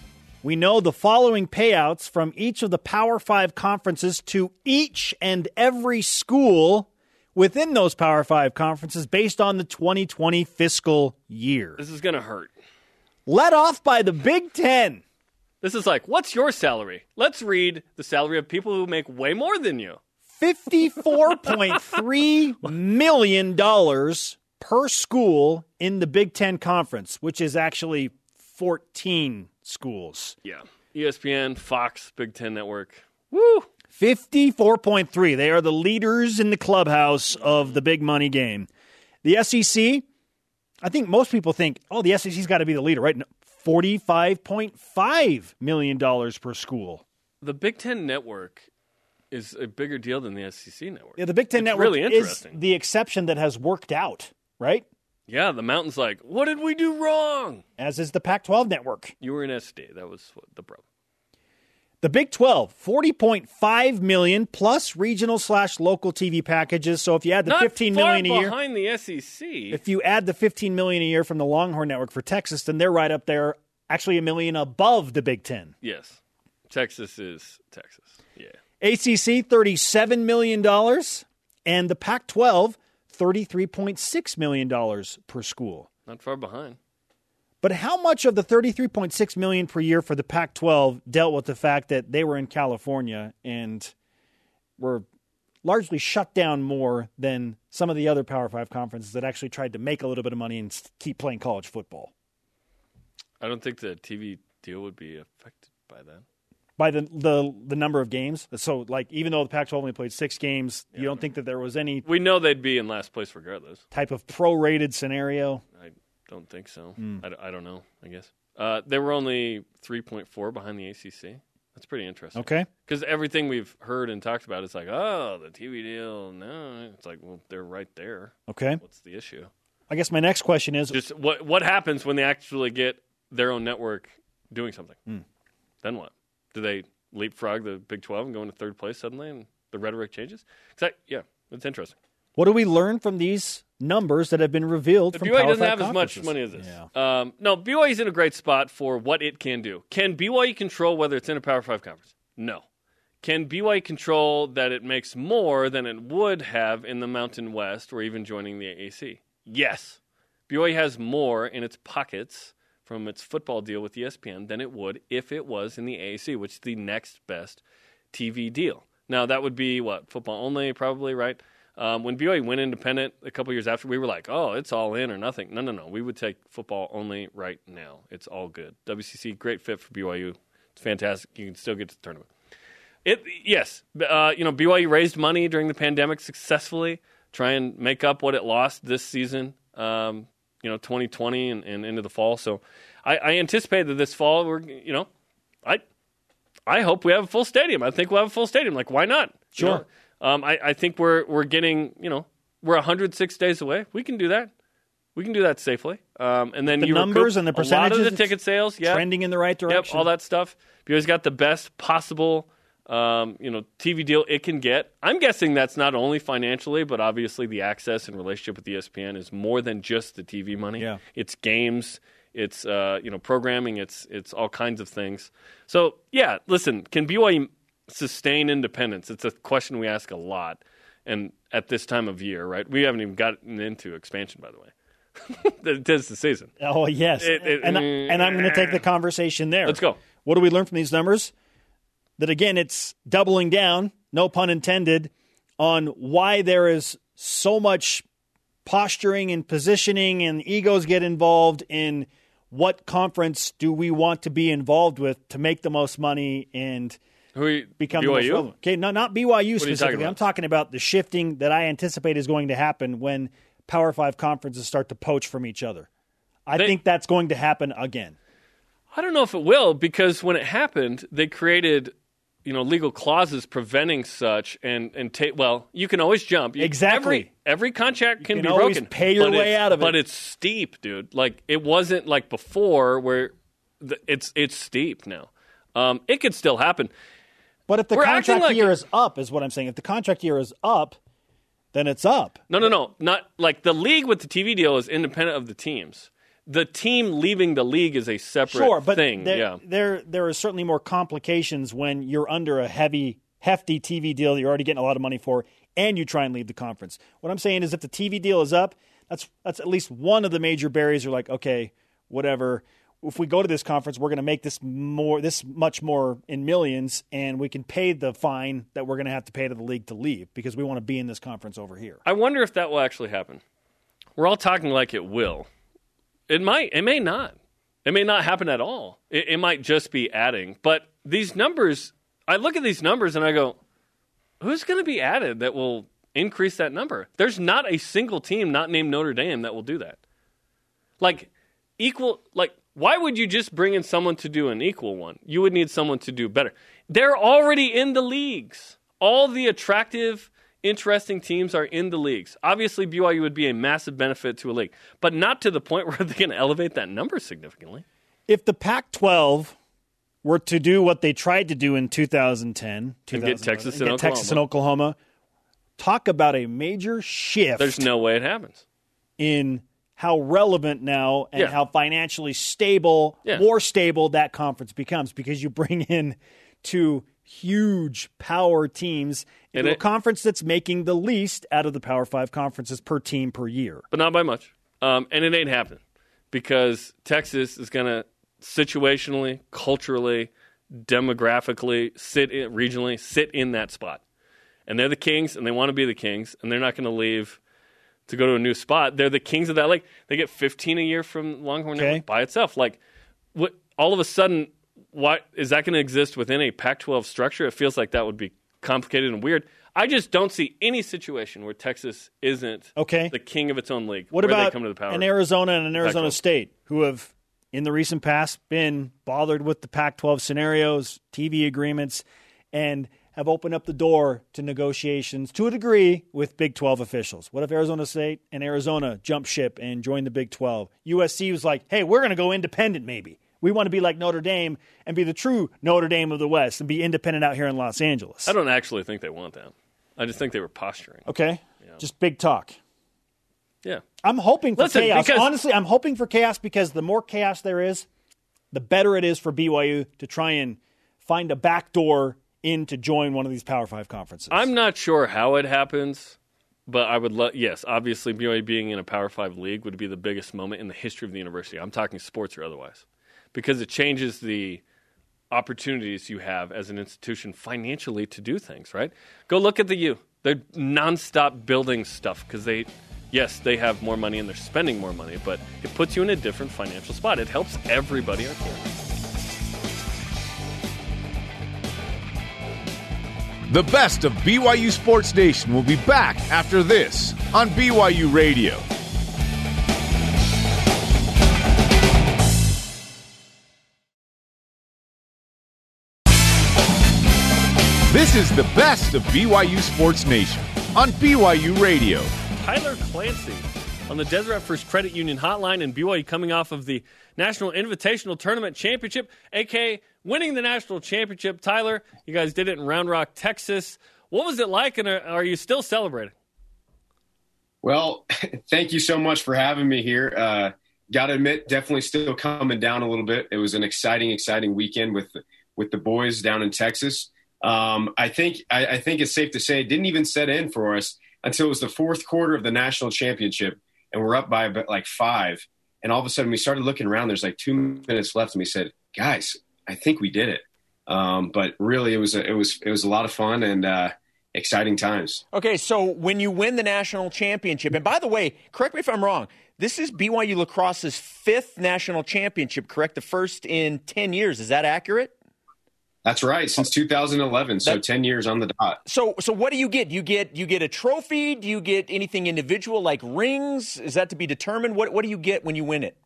we know the following payouts from each of the Power Five conferences to each and every school within those Power Five conferences based on the 2020 fiscal year. This is going to hurt. Let off by the Big Ten. This is like, what's your salary? Let's read the salary of people who make way more than you. $54.3 million per school in the Big Ten Conference, which is actually 14 schools. Yeah. ESPN, Fox, Big Ten Network. Woo! 54.3. They are the leaders in the clubhouse of the big money game. The SEC, I think most people think, oh, the SEC's got to be the leader, right? $45.5 million per school. The Big Ten Network is a bigger deal than the SEC network. Yeah, the Big Ten it's network really is the exception that has worked out, right? Yeah, the Mountain's like, what did we do wrong? As is the Pac 12 network. You were in SD. That was the problem. The Big 12, 40.5 million plus regional slash local TV packages. So if you add the Not 15 million a year behind the SEC. If you add the 15 million a year from the Longhorn network for Texas, then they're right up there, actually a million above the Big 10. Yes. Texas is Texas. Yeah. ACC, $37 million, and the Pac 12, $33.6 million per school. Not far behind. But how much of the 33.6 million per year for the Pac-12 dealt with the fact that they were in California and were largely shut down more than some of the other Power 5 conferences that actually tried to make a little bit of money and keep playing college football? I don't think the TV deal would be affected by that. By the the the number of games. So like even though the Pac-12 only played six games, you don't think that there was any We know they'd be in last place regardless. type of prorated scenario. I don't think so. I I, I don't know. I guess uh, they were only three point four behind the ACC. That's pretty interesting. Okay. Because everything we've heard and talked about is like, oh, the TV deal. No, it's like, well, they're right there. Okay. What's the issue? I guess my next question is Just what what happens when they actually get their own network doing something? Hmm. Then what? Do they leapfrog the Big Twelve and go into third place suddenly, and the rhetoric changes? I, yeah, it's interesting. what do we learn from these numbers that have been revealed from BYU Power doesn't have as much money as this. Yeah. Um, no, BYU's in a great spot for what it can do. Can BYU control whether it's in a Power Five conference? No. Can BYU control that it makes more than it would have in the Mountain West or even joining the AAC? Yes. BYU has more in its pockets from its football deal with ESPN than it would if it was in the AAC, which is the next best TV deal. Now, that would be what? Football only, probably, right? Um, when BYU went independent a couple years after, we were like, oh, it's all in or nothing. No, no, no. We would take football only right now. It's all good. WCC, great fit for BYU. It's fantastic. You can still get to the tournament. It yes, uh, you know BYU raised money during the pandemic successfully, try and make up what it lost this season. Um, you know, 2020 and, and into the fall. So, I, I anticipate that this fall we're you know, I I hope we have a full stadium. I think we'll have a full stadium. Like why not? You Sure. know? Um, I, I think we're we're getting you know we're 106 days away. We can do that. We can do that safely. Um, and then The you numbers and the percentages, a lot of the ticket sales. Yeah, Trending in the right Yep, direction. all that stuff. BYU's got the best possible, um, you know, TV deal it can get. I'm guessing that's not only financially, but obviously the access and relationship with ESPN is more than just the TV money. Yeah. it's games, it's uh, you know programming, it's it's all kinds of things. So yeah, listen, can BYU sustain independence? It's a question we ask a lot, and at this time of year, right? We haven't even gotten into expansion, by the way. it is the season. Oh yes, It- it- and I, and I'm going to take the conversation there. Let's go. What do we learn from these numbers? That again, it's doubling down, no pun intended, on why there is so much posturing and positioning, and egos get involved in what conference do we want to be involved with to make the most money and Who become the most BYU? relevant. Okay, no, not BYU talking specifically. about? I'm talking about the shifting that I anticipate is going to happen when Power Five conferences start to poach from each other. I They- think that's going to happen again. I don't know if it will because when it happened, they created, you know, legal clauses preventing such and and ta- well, you can always jump. You- Exactly. Every, every contract can, can be always broken. pay your way out of it. But it's steep, dude. Like it wasn't like before where the, it's it's steep now. Um, it could still happen. But if the We're contract like- year is up, is what I'm saying. If the contract year is up, then it's up. No, no, no. Not like the league with the TV deal is independent of the teams. The team leaving the league is a separate Sure, but thing. there, yeah. there there are certainly more complications when you're under a heavy, hefty TV deal that you're already getting a lot of money for, and you try and leave the conference. What I'm saying is, if the TV deal is up, that's that's at least one of the major barriers. You're like, okay, whatever. If we go to this conference, we're going to make this more, this much more in millions, and we can pay the fine that we're going to have to pay to the league to leave because we want to be in this conference over here. I wonder if that will actually happen. We're all talking like it will. It might. It may not. It may not happen at all. It, it might just be adding. But these numbers, I look at these numbers and I go, who's going to be added that will increase that number? There's not a single team not named Notre Dame that will do that. Like equal. Like why would you just bring in someone to do an equal one? You would need someone to do better. They're already in the leagues. All the attractive interesting teams are in the leagues. Obviously, BYU would be a massive benefit to a league, but not to the point where they can elevate that number significantly. if the Pac 12 were to do what they tried to do in 2010, And get Texas and and get Texas and Oklahoma, talk about a major shift There's no way it happens. in how relevant now and Yeah. how financially stable, Yeah. more stable that conference becomes because you bring in two huge power teams into a conference that's making the least out of the Power Five conferences per team per year. but not by much. Um, and it ain't happening because Texas is going to situationally, culturally, demographically, sit in, regionally, sit in that spot. And they're the kings, and they want to be the kings, and they're not going to leave to go to a new spot. They're the kings of that lake. They get 15 a year from Longhorn Okay. By itself. Like, what, all of a sudden, what is that going to exist within a Pac-12 structure? It feels like that would be complicated and weird. I just don't see any situation where Texas isn't okay. the king of its own league. What about they come to the power? an Arizona and an Arizona State who have in the recent past been bothered with the Pac-12 scenarios, TV agreements, and have opened up the door to negotiations to a degree with Big 12 officials. What if Arizona State and Arizona jump ship and join the Big 12? USC was like, hey, we're going to go independent maybe. We want to be like Notre Dame and be the true Notre Dame of the West and be independent out here in Los Angeles. I don't actually think they want that. I just think they were posturing. Okay. Yeah. Just big talk. Yeah. I'm hoping for Listen, chaos. because- Honestly, I'm hoping for chaos because the more chaos there is, the better it is for BYU to try and find a back door in to join one of these Power Five conferences. I'm not sure how it happens, but I would love. Yes, obviously, BYU being in a Power Five league would be the biggest moment in the history of the university. I'm talking sports or otherwise, because it changes the opportunities you have as an institution financially to do things. Right? Go look at the U. They're nonstop building stuff because they. Yes, they have more money and they're spending more money, but it puts you in a different financial spot. It helps everybody out there. The best of BYU Sports Nation will be back after this on BYU Radio. This is the best of BYU Sports Nation on BYU Radio. Tyler Clancy on the Deseret First Credit Union Hotline and BYU coming off of the National Invitational Tournament Championship, aka winning the national championship. Tyler, you guys did it in Round Rock, Texas. What was it like, and are, are you still celebrating? Well, thank you so much for having me here. Uh, Got to admit, definitely still coming down a little bit. It was an exciting, exciting weekend with with the boys down in Texas. Um, I think I, I think it's safe to say it didn't even set in for us until it was the fourth quarter of the national championship, and we're up by like five. And all of a sudden, we started looking around. There's like two minutes left, and we said, "Guys, I think we did it." Um, but really, it was a, it was it was a lot of fun and uh, exciting times. Okay, so when you win the national championship, and by the way, correct me if I'm wrong. This is BYU lacrosse's fifth national championship, correct? The first in ten years. Is that accurate? That's right, since 2011, so that, 10 years on the dot. So, so what do you get? You get you get a trophy? Do you get anything individual like rings? Is that to be determined? What what do you get when you win it?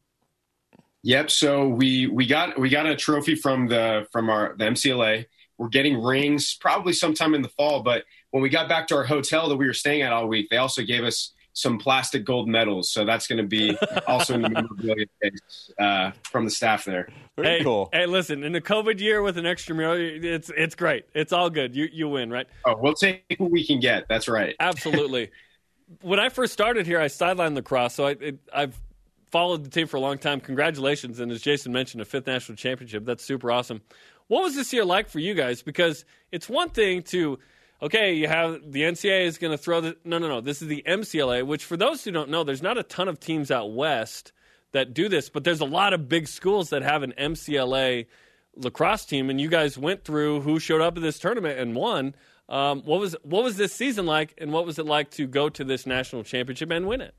Yep. So we we got we got a trophy from the from our the MCLA. We're getting rings probably sometime in the fall. But when we got back to our hotel that we were staying at all week, they also gave us some plastic gold medals. So that's going to be also in the memorabilia case uh, from the staff there. Very hey, cool. Hey, listen, in the COVID year with an extramural, it's it's great. It's all good. You you win, right? Oh, we'll take what we can get. That's right. Absolutely. when I first started here, I sidelined lacrosse, so I, it, I've followed the team for a long time. Congratulations, and as Jason mentioned, a fifth national championship. That's super awesome. What was this year like for you guys? Because it's one thing to okay, you have the NCAA is going to throw the no, no, no. This is the MCLA, which for those who don't know, there's not a ton of teams out west that do this, but there's a lot of big schools that have an MCLA lacrosse team, and you guys went through who showed up at this tournament and won. Um, what was what was this season like, and what was it like to go to this national championship and win it?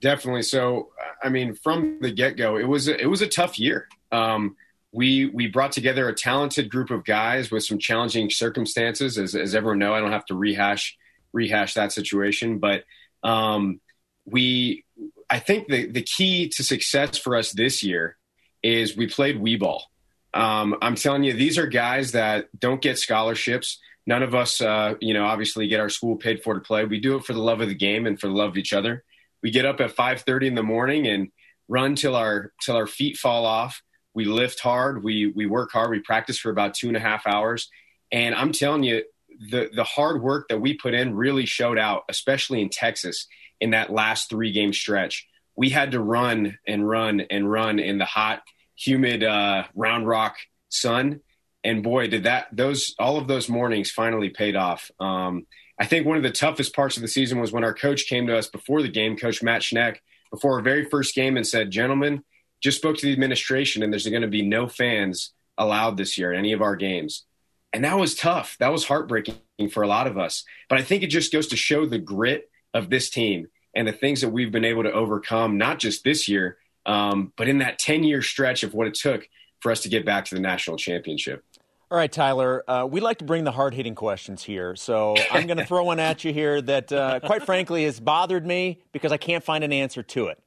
Definitely. So, I mean, from the get go, it was a, it was a tough year. Um, we we brought together a talented group of guys with some challenging circumstances. As, as everyone know, I don't have to rehash rehash that situation, but um, we I think the the key to success for us this year is we played wee ball. Um, I'm telling you, these are guys that don't get scholarships. None of us, uh, you know, obviously get our school paid for to play. We do it for the love of the game and for the love of each other. We get up at 5:30 in the morning and run till our till our feet fall off we lift hard, we we work hard, we practice for about two and a half hours, and I'm telling you, the the hard work that we put in really showed out, especially in Texas in that last three game stretch. We had to run and run and run in the hot, humid uh, Round Rock sun, and boy, did that those all of those mornings finally paid off. Um, I think one of the toughest parts of the season was when our coach came to us before the game, Coach Matt Schneck, before our very first game, and said, "Gentlemen." Just spoke to the administration and there's going to be no fans allowed this year at any of our games. And that was tough. That was heartbreaking for a lot of us. But I think it just goes to show the grit of this team and the things that we've been able to overcome, not just this year, um, but in that 10 year stretch of what it took for us to get back to the national championship. All right, Tyler. Uh, we like to bring the hard hitting questions here. So I'm going to throw one at you here that, uh, quite frankly, has bothered me because I can't find an answer to it.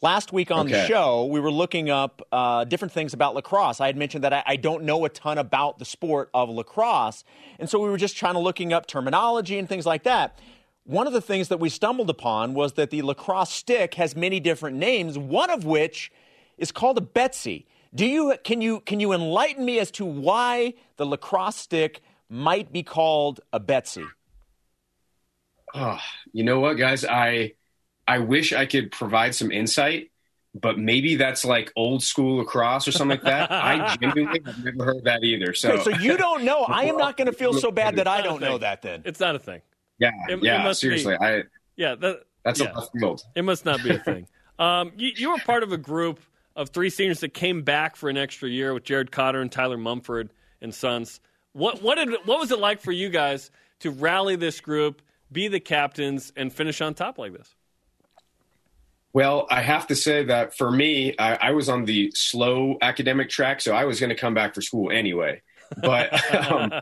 Last week on okay. the show, we were looking up uh, different things about lacrosse. I had mentioned that I, I, don't know a ton about the sport of lacrosse. And so we were just trying to looking up terminology and things like that. One of the things that we stumbled upon was that the lacrosse stick has many different names, one of which is called a Betsy. Do you can you can you enlighten me as to why the lacrosse stick might be called a Betsy? Oh, you know what, guys? I I wish I could provide some insight, but maybe that's like old school lacrosse or something like that. I genuinely have never heard that either. So, okay, so you don't know. I am not going to feel so bad that I don't know that. Then it's not a thing. Yeah, it, yeah. It seriously, be, I yeah. That, that's yeah. a left field. It must not be a thing. um, you, you were part of a group of three seniors that came back for an extra year with Jared Cotter and Tyler Mumford and Sons. What what did what was it like for you guys to rally this group, be the captains, and finish on top like this? Well, I have to say that for me, I, I was on the slow academic track, so I was going to come back for school anyway. But um,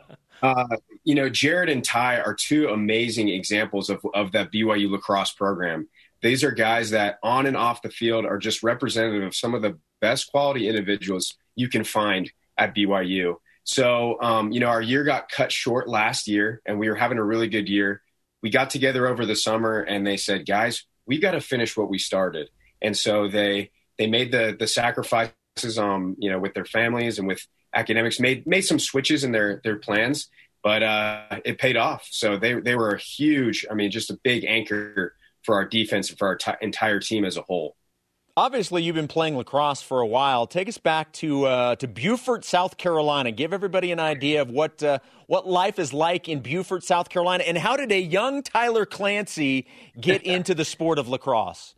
uh, you know, Jared and Ty are two amazing examples of of that BYU lacrosse program. These are guys that on and off the field are just representative of some of the best quality individuals you can find at BYU. So, um, you know, our year got cut short last year and we were having a really good year. We got together over the summer and they said, guys, we got to finish what we started. And so they, they made the, the sacrifices, um, you know, with their families and with academics made, made some switches in their, their plans, but, uh, it paid off. So they, they were a huge, I mean, just a big anchor for our defense and for our t- entire team as a whole. Obviously, you've been playing lacrosse for a while. Take us back to uh, to Beaufort, South Carolina. Give everybody an idea of what uh, what life is like in Beaufort, South Carolina, and how did a young Tyler Clancy get into the sport of lacrosse?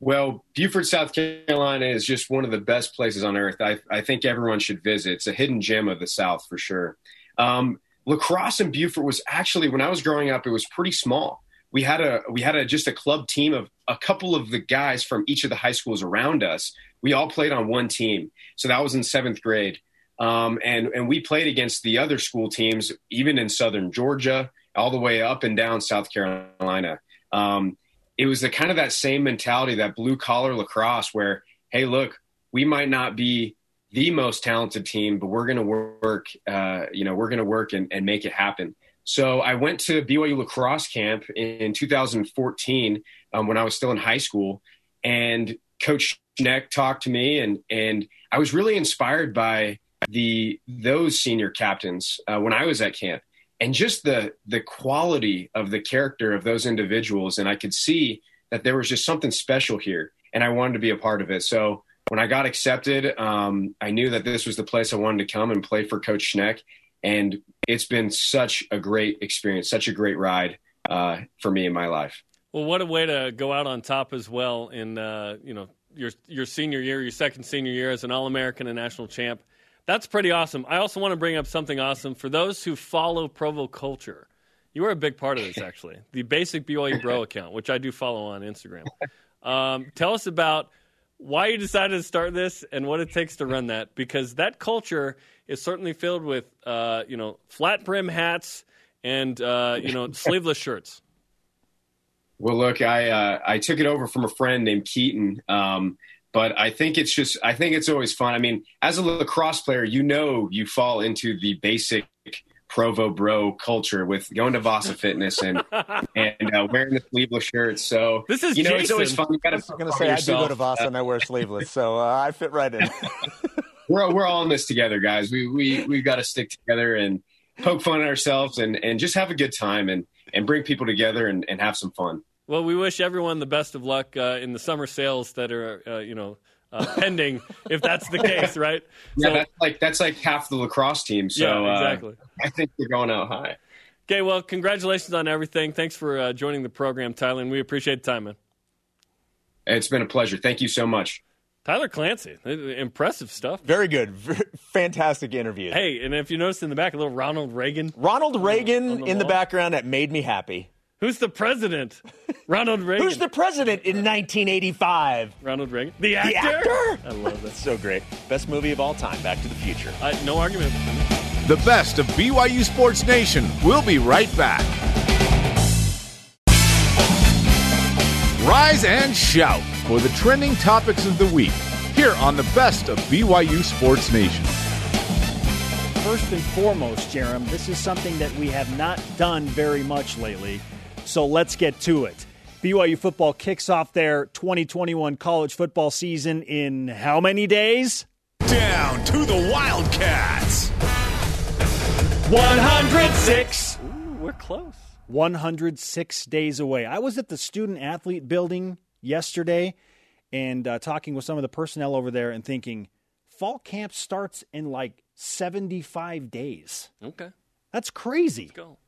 Well, Beaufort, South Carolina is just one of the best places on earth. I, I think everyone should visit. It's a hidden gem of the South for sure. Um, lacrosse in Beaufort was actually, when I was growing up, it was pretty small we had a we had a just a club team of a couple of the guys from each of the high schools around us. We all played on one team, so that was in seventh grade, um, and and we played against the other school teams, even in southern Georgia, all the way up and down South Carolina. Um, it was the kind of that same mentality, that blue collar lacrosse, where hey, look, we might not be the most talented team, but we're going to work. Uh, you know, we're going to work and, and make it happen. So I went to BYU lacrosse camp in 2014 um, when I was still in high school, and Coach Schneck talked to me, and and I was really inspired by the those senior captains uh, when I was at camp, and just the the quality of the character of those individuals, and I could see that there was just something special here, and I wanted to be a part of it. So when I got accepted, um, I knew that this was the place I wanted to come and play for Coach Schneck, and it's been such a great experience, such a great ride uh, for me in my life. Well, what a way to go out on top as well in uh, you know your your senior year, your second senior year as an All American and national champ. That's pretty awesome. I also want to bring up something awesome for those who follow Provo culture. You are a big part of this, actually. the basic BYU Bro account, which I do follow on Instagram. Um, tell us about why you decided to start this and what it takes to run that, because that culture is certainly filled with uh, you know flat brim hats and uh, you know sleeveless shirts. Well, look, I uh, I took it over from a friend named Keaton. Um, but I think it's just I think it's always fun. I mean, as a lacrosse player, you know you fall into the basic Provo bro culture with going to Vasa Fitness and and uh, wearing the sleeveless shirts. So this is you know Jason. it's always fun. You got to. I'm going to say yourself. I do go to Vasa and I wear sleeveless, so uh, I fit right in. we're we're all in this together, guys. We we we got to stick together and poke fun at ourselves and and just have a good time and and bring people together and, and have some fun. Well, we wish everyone the best of luck uh, in the summer sales that are uh, you know uh, pending, if that's the case, right? Yeah, so, that's like that's like half the lacrosse team. So yeah, exactly. Uh, I think they're going out high. Okay, well, congratulations on everything. Thanks for uh, joining the program, Tyler, and we appreciate the time, man. It's been a pleasure. Thank you so much. Tyler Clancy, impressive stuff. Very good, fantastic interview. Hey, and if you notice in the back, a little Ronald Reagan. Ronald Reagan the, the in the background that made me happy. Who's the president? Ronald Reagan. Who's the president in 1985? Ronald Reagan. The actor. The actor? I love that. So great. Best movie of all time. Back to the Future. Uh, no argument. The best of BYU Sports Nation. We'll be right back. Rise and shout for the trending topics of the week here on the best of BYU Sports Nation. First and foremost, Jarom, this is something that we have not done very much lately. So let's get to it. BYU football kicks off their 2021 college football season in how many days? Down to the Wildcats. 106. Ooh, we're close. 106 days away. I was at the student athlete building yesterday and uh, talking with some of the personnel over there and thinking fall camp starts in like 75 days. Okay. That's crazy. Let's go.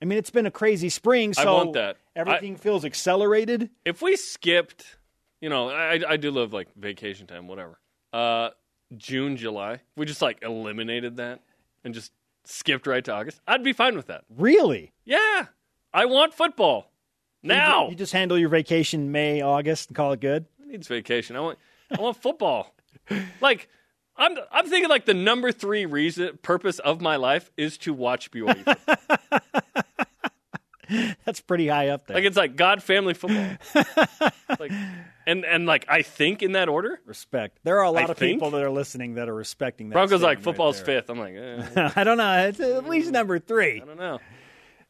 I mean, it's been a crazy spring, so I want that. everything feels accelerated. If we skipped, you know, I, I do love like vacation time, whatever. Uh, June, July, we just like eliminated that and just skipped right to August. I'd be fine with that. Really? Yeah, I want football now. You, you just handle your vacation May, August, and call it good? Who needs vacation? I want, I want football. like, I'm, I'm thinking like the number three reason, purpose of my life is to watch BYU. That's pretty high up there. like it's like God, family, football. like, and and like I think in that order. Respect. There are a lot I of people think. that are listening that are respecting that. Broncos like football's right fifth. I'm like, eh, I don't know. It's at least number three. I don't know.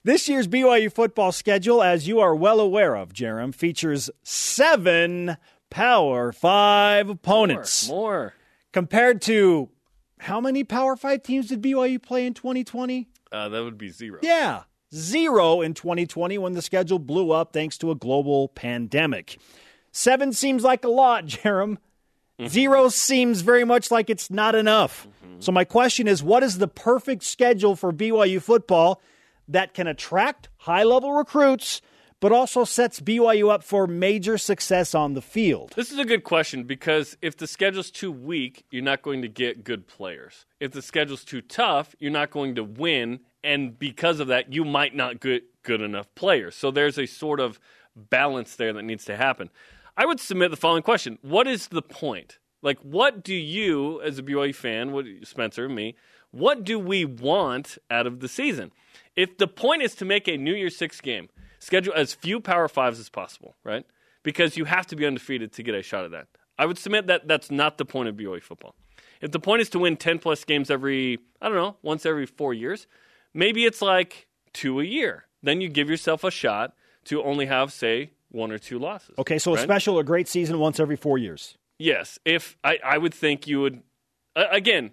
This year's BYU football schedule, as you are well aware of, Jarom, features seven Power Five opponents. More, more. Compared to how many Power Five teams did BYU play in 2020? Uh, that would be zero. Yeah, zero in 2020 when the schedule blew up thanks to a global pandemic. Seven seems like a lot, Jarom. Mm-hmm. Zero seems very much like it's not enough. Mm-hmm. So, my question is what is the perfect schedule for BYU football that can attract high level recruits, but also sets BYU up for major success on the field? This is a good question because if the schedule's too weak, you're not going to get good players. If the schedule's too tough, you're not going to win, and because of that, you might not get good enough players. So there's a sort of balance there that needs to happen. I would submit the following question: What is the point? Like, what do you, as a BYU fan, what Spencer me, what do we want out of the season? If the point is to make a New Year's Six game, schedule as few Power Fives as possible, right? Because you have to be undefeated to get a shot at that. I would submit that that's not the point of BYU football. If the point is to win 10 plus games every, I don't know, once every four years, maybe it's like two a year. Then you give yourself a shot to only have, say, one or two losses. Okay, so a special or great season once every four years. Yes, if I, I would think you would. Uh, again,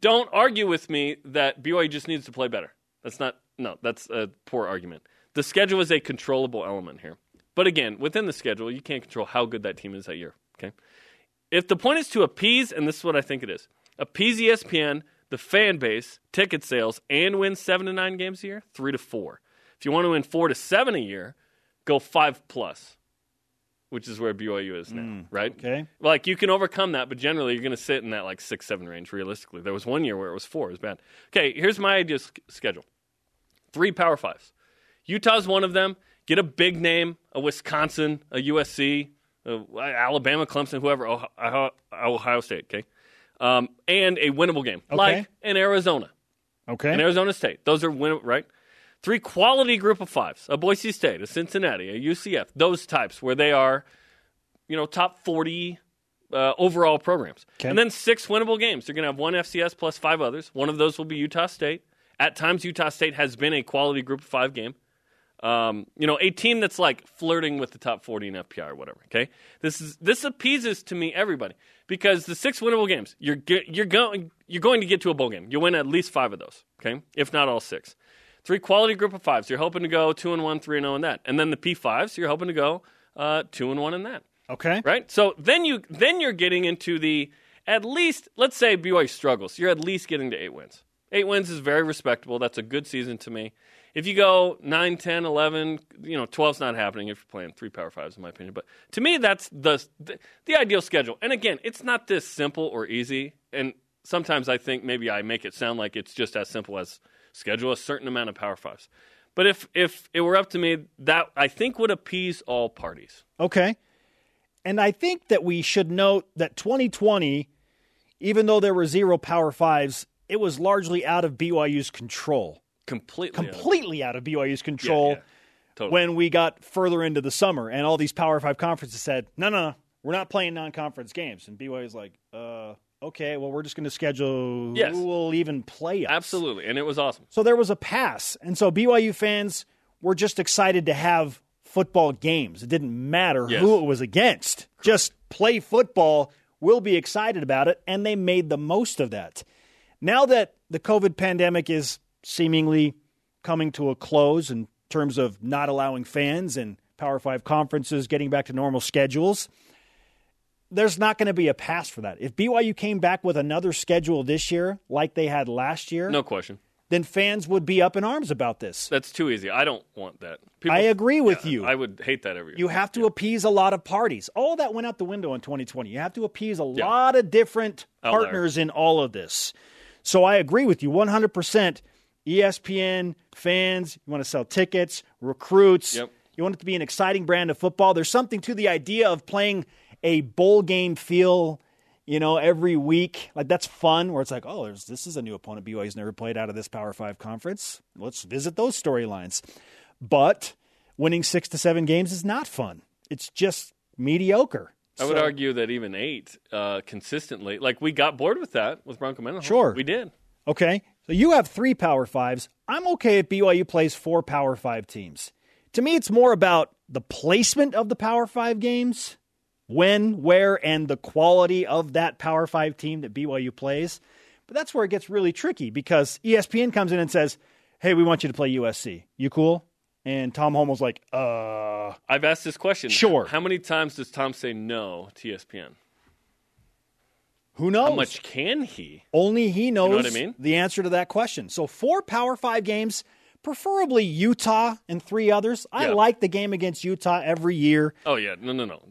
don't argue with me that BYU just needs to play better. That's not. No, that's a poor argument. The schedule is a controllable element here. But again, within the schedule, you can't control how good that team is that year. Okay. If the point is to appease, and this is what I think it is, appease ESPN, the fan base, ticket sales, and win seven to nine games a year, three to four. If you want to win four to seven a year, go five plus, which is where BYU is now, mm, right? Okay. Like you can overcome that, but generally you're going to sit in that like six, seven range realistically. There was one year where it was four. It was bad. Okay, here's my ideal sch- schedule: three Power Fives. Utah's one of them. Get a big name, a Wisconsin, a USC, a Alabama, Clemson, whoever, Ohio, Ohio State. Okay, um, and a winnable game like in Arizona, Okay. in Arizona State. Those are win right. Three quality group of fives: a Boise State, a Cincinnati, a UCF. Those types where they are, you know, top forty uh, overall programs. Okay. And then six winnable games. You're going to have one FCS plus five others. One of those will be Utah State. At times, Utah State has been a quality group of five game. Um, you know, a team that's like flirting with the top 40 in FPI or whatever. Okay, this is this appeases to me everybody because the six winnable games you're you're going you're going to get to a bowl game. You win at least five of those. Okay, if not all six. Three quality group of fives. You're hoping to go two and one, three and zero in that, and then the P fives. You're hoping to go uh, two and one in that okay. right? So then you then you're getting into the at least let's say BYU struggles. You're at least getting to eight wins. Eight wins is very respectable. That's a good season to me. If you go 9, 10, 11, you know, 12's not happening if you're playing three power fives, in my opinion. But to me, that's the, the, the ideal schedule. And again, it's not this simple or easy. And sometimes I think maybe I make it sound like it's just as simple as schedule a certain amount of power fives. But if if it were up to me, that I think would appease all parties. Okay. And I think that we should note that 2020, even though there were zero Power Fives, it was largely out of BYU's control. Completely. Completely out of BYU's control Yeah, yeah. Totally. when we got further into the summer and all these Power Five conferences said, no, no, no, we're not playing non conference games. And BYU's like, uh, okay, well, we're just going to schedule Yes. who will even play us. Absolutely, and it was awesome. So there was a pass. And so BYU fans were just excited to have football games. It didn't matter Yes. who it was against. Just play football. We'll be excited about it. And they made the most of that. Now that the COVID pandemic is seemingly coming to a close in terms of not allowing fans and Power Five conferences getting back to normal schedules, there's not going to be a pass for that. If BYU came back with another schedule this year, like they had last year, No question. then fans would be up in arms about this. That's too easy. I don't want that. People, I agree with Yeah, you. I would hate that every year. You have to appease a lot of parties. All that went out the window in 2020. You have to appease a lot of different partners in all of this. So I agree with you 100%. ESPN, fans, you want to sell tickets, recruits. Yep. You want it to be an exciting brand of football. There's something to the idea of playing a bowl game feel, you know, every week. Like that's fun where it's like, oh, there's, this is a new opponent BYU's never played out of this Power 5 conference. Let's visit those storylines. But winning 6 to 7 games is not fun. It's just mediocre. I would So- argue that even eight uh, consistently, like we got bored with that with Bronco Mendenhall. Sure. we did. Okay. So you have three Power Fives. I'm okay if BYU plays four Power Five teams. To me, it's more about the placement of the Power Five games, when, where, and the quality of that Power Five team that BYU plays. But that's where it gets really tricky because ESPN comes in and says, hey, we want you to play USC. You cool? And Tom Holmoe's like, uh, I've asked this question. Sure. How many times does Tom say no to ESPN? Who knows? How much can he? Only he knows what I mean? the answer to that question. So four Power Five games, preferably Utah and three others. I Yeah. like the game against Utah every year. Oh yeah, no, no, no.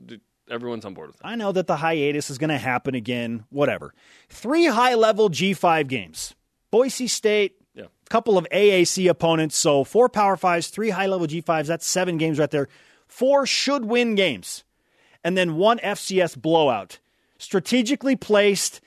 Everyone's on board with that. I know that the hiatus is going to happen again. Whatever. Three high level G5 games. Boise State, Yeah. couple of AAC opponents. So four Power Fives, three high level G5s. That's seven games right there. Four should win games. And then one FCS blowout. Strategically placed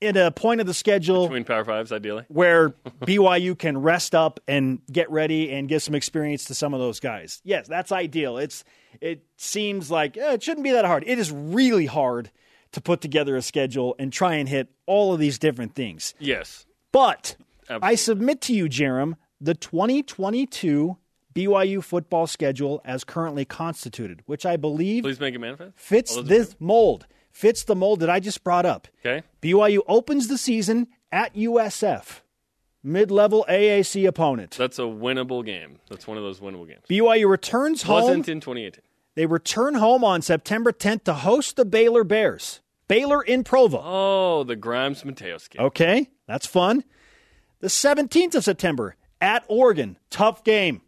in a point of the schedule Between Power Fives, ideally. where BYU can rest up and get ready and give some experience to some of those guys. Yes, that's ideal. It's it seems like eh, it shouldn't be that hard. It is really hard to put together a schedule and try and hit all of these different things. Yes. But I submit to you, Jarom, the 2022 BYU football schedule as currently constituted, which I believe Please make it manifest. fits this mold, fits the mold that I just brought up. Okay. BYU opens the season at USF, mid level AAC opponent. That's a winnable game. That's one of those winnable games. BYU returns home. Wasn't in 2018. They return home on September 10th to host the Baylor Bears. Baylor in Provo. Oh, the Grimes Mateos game. Okay, that's fun. The 17th of September at Oregon. Tough game.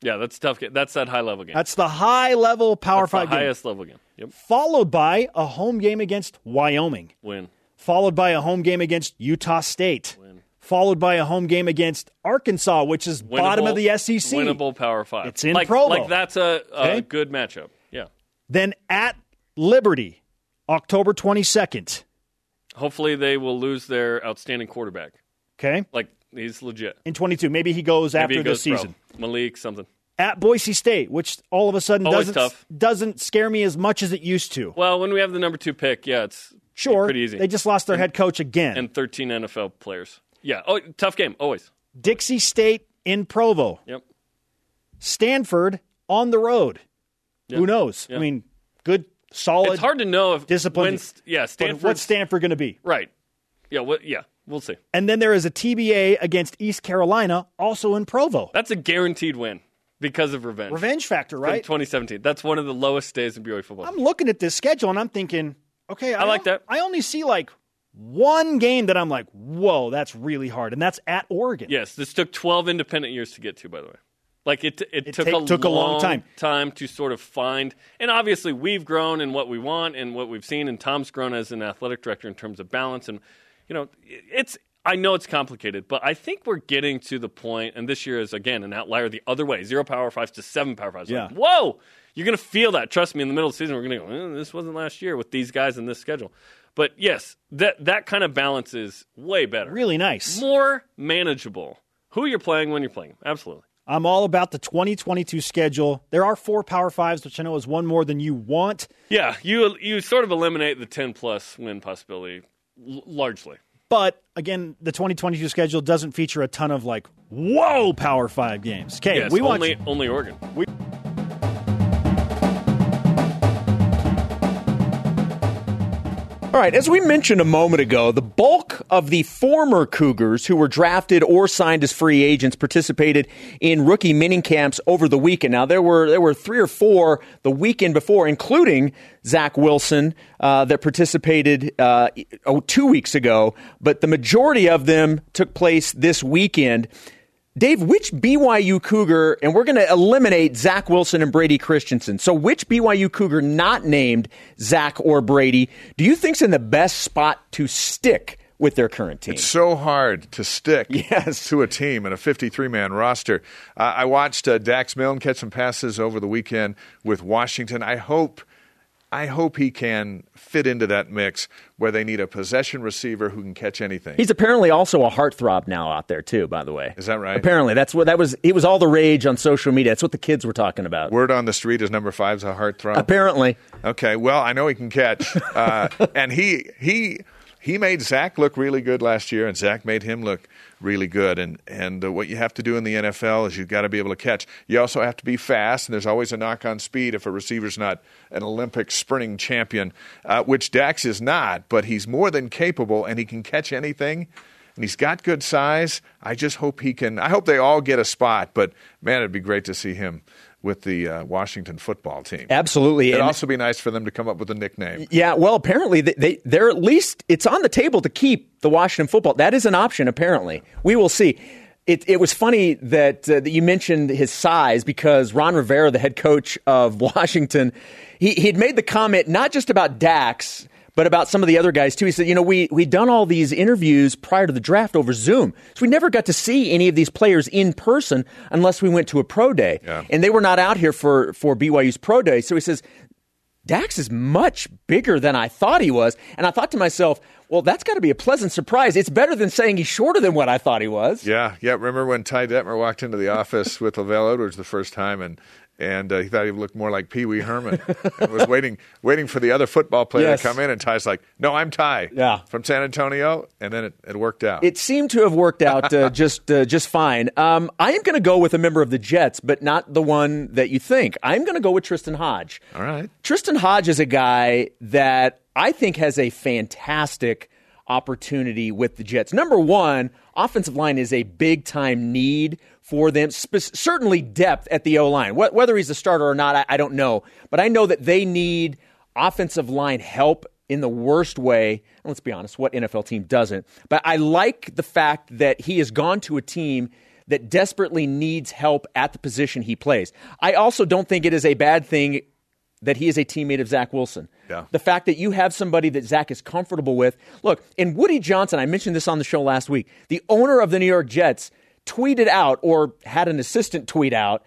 Yeah, that's a tough game. That's that high level game. That's the high level Power That's the 5 game. highest level game. Yep. Followed by a home game against Wyoming. Win. Followed by a home game against Utah State. Win. Followed by a home game against Arkansas, which is bottom of the SEC. Winnable Power Five. It's in like, Provo. Like that's a, a Okay. good matchup. Yeah. Then at Liberty, October 22nd. Hopefully they will lose their outstanding quarterback. Okay. Like he's legit. In 22. Maybe he goes Maybe after he this goes pro. season. Malik something. At Boise State, which all of a sudden Always doesn't tough. doesn't scare me as much as it used to. Well, when we have the number two pick, yeah, it's Sure. pretty easy. They just lost their head coach again. and 13 NFL players. Yeah. Oh, tough game always. Dixie State in Provo. Yep. Stanford on the road. Yeah. Who knows? Yeah. I mean, good, solid. It's hard to know if discipline. Yeah, Stanford. What's Stanford going to be? right? Yeah. What? Yeah. We'll see. And then there is a TBA against East Carolina, also in Provo. That's a guaranteed win because of revenge. Revenge factor, right? 2017. That's one of the lowest days in BYU football. I'm looking at this schedule and I'm thinking, okay, I, like that. I only see like one game that I'm like, whoa, that's really hard, and that's at Oregon. yes, this took 12 independent years to get to. By the way, like it, it, It took, take- a, took a long long time. time to sort of find. And obviously, we've grown in what we want and what we've seen, and Tom's grown as an athletic director in terms of balance. And you know, it's I know it's complicated, but I think we're getting to the point, and this year is again an outlier the other way: zero power fives to seven power fives. Yeah. Like, whoa, you're going to feel that. Trust me. In the middle of the season, we're going to go. Eh, this wasn't last year with these guys in this schedule. But yes, that that kind of balance is way better. Really nice. More manageable. Who you're playing when you're playing. Absolutely. I'm all about the 2022 schedule. There are four Power Fives, which I know is one more than you want. Yeah, you you sort of eliminate the 10 plus win possibility l- largely. But again, the 2022 schedule doesn't feature a ton of like, whoa, Power Five games. Okay, Yes, we want only only Oregon. All right, as we mentioned a moment ago, the bulk of the former Cougars who were drafted or signed as free agents participated in rookie mini camps over the weekend. Now there were there were three or four the weekend before, including Zach Wilson uh, that participated uh, oh, two weeks ago, but the majority of them took place this weekend. Dave, which BYU Cougar, and we're going to eliminate Zach Wilson and Brady Christensen. So, which BYU Cougar not named Zach or Brady do you think's in the best spot to stick with their current team? It's so hard to stick Yes. to a team in a 53 man roster. Uh, I watched uh, Dax Milne catch some passes over the weekend with Washington. I hope. I hope he can fit into that mix where they need a possession receiver who can catch anything. He's apparently also a heartthrob now out there too. By the way, Is that right? Apparently, that's what that was. It was all the rage on social media. That's what the kids were talking about. Word on the street is number five's a heartthrob. Apparently, Okay, well, I know he can catch, uh, and he he he made Zach look really good last year, and Zach made him look really good. And and uh, what you have to do in the NFL is you've got to be able to catch. You also have to be fast, and there's always a knock on speed if a receiver's not an Olympic sprinting champion, uh, which Dax is not. But he's more than capable, and he can catch anything. And he's got good size. I just hope he can. I hope they all get a spot. But man, it'd be great to see him with the uh, Washington football team. absolutely. It'd And- also be nice for them to come up with a nickname. Yeah, well, apparently they, they they're at least it's on the table to keep the Washington football. That is an option. Apparently, we will see. It, it was funny that uh, that you mentioned his size because Ron Rivera, the head coach of Washington, he he'd made the comment not just about Dax but about some of the other guys too. He said, you know, we we'd done all these interviews prior to the draft over Zoom, so we never got to see any of these players in person unless we went to a pro day, Yeah. and they were not out here for for BYU's pro day. So he says. Dax is much bigger than I thought he was. And I thought to myself, well, that's got to be a pleasant surprise. It's better than saying he's shorter than what I thought he was. Yeah, yeah. Remember when Ty Detmer walked into the office with LaVell Edwards the first time, and and uh, he thought he looked more like Pee Wee Herman, and was waiting waiting for the other football player Yes. to come in, and Ty's like, "No, I'm Ty, Yeah. from San Antonio," and then it, it worked out. It seemed to have worked out uh, just uh, just fine. Um, I am going to go with a member of the Jets, but not the one that you think. I'm going to go with Tristen Hoge. All right. Tristen Hoge is a guy that I think has a fantastic opportunity with the Jets. Number one, offensive line is a big time need for them. Spe- certainly depth at the O line. Wh- whether he's a starter or not, I-, I don't know. But I know that they need offensive line help in the worst way. Let's be honest, what NFL team doesn't? But I like the fact that he has gone to a team that desperately needs help at the position he plays. I also don't think it is a bad thing that he is a teammate of Zach Wilson. Yeah. The fact that you have somebody that Zach is comfortable with. Look, in Woody Johnson, I mentioned this on the show last week, the owner of the New York Jets tweeted out or had an assistant tweet out.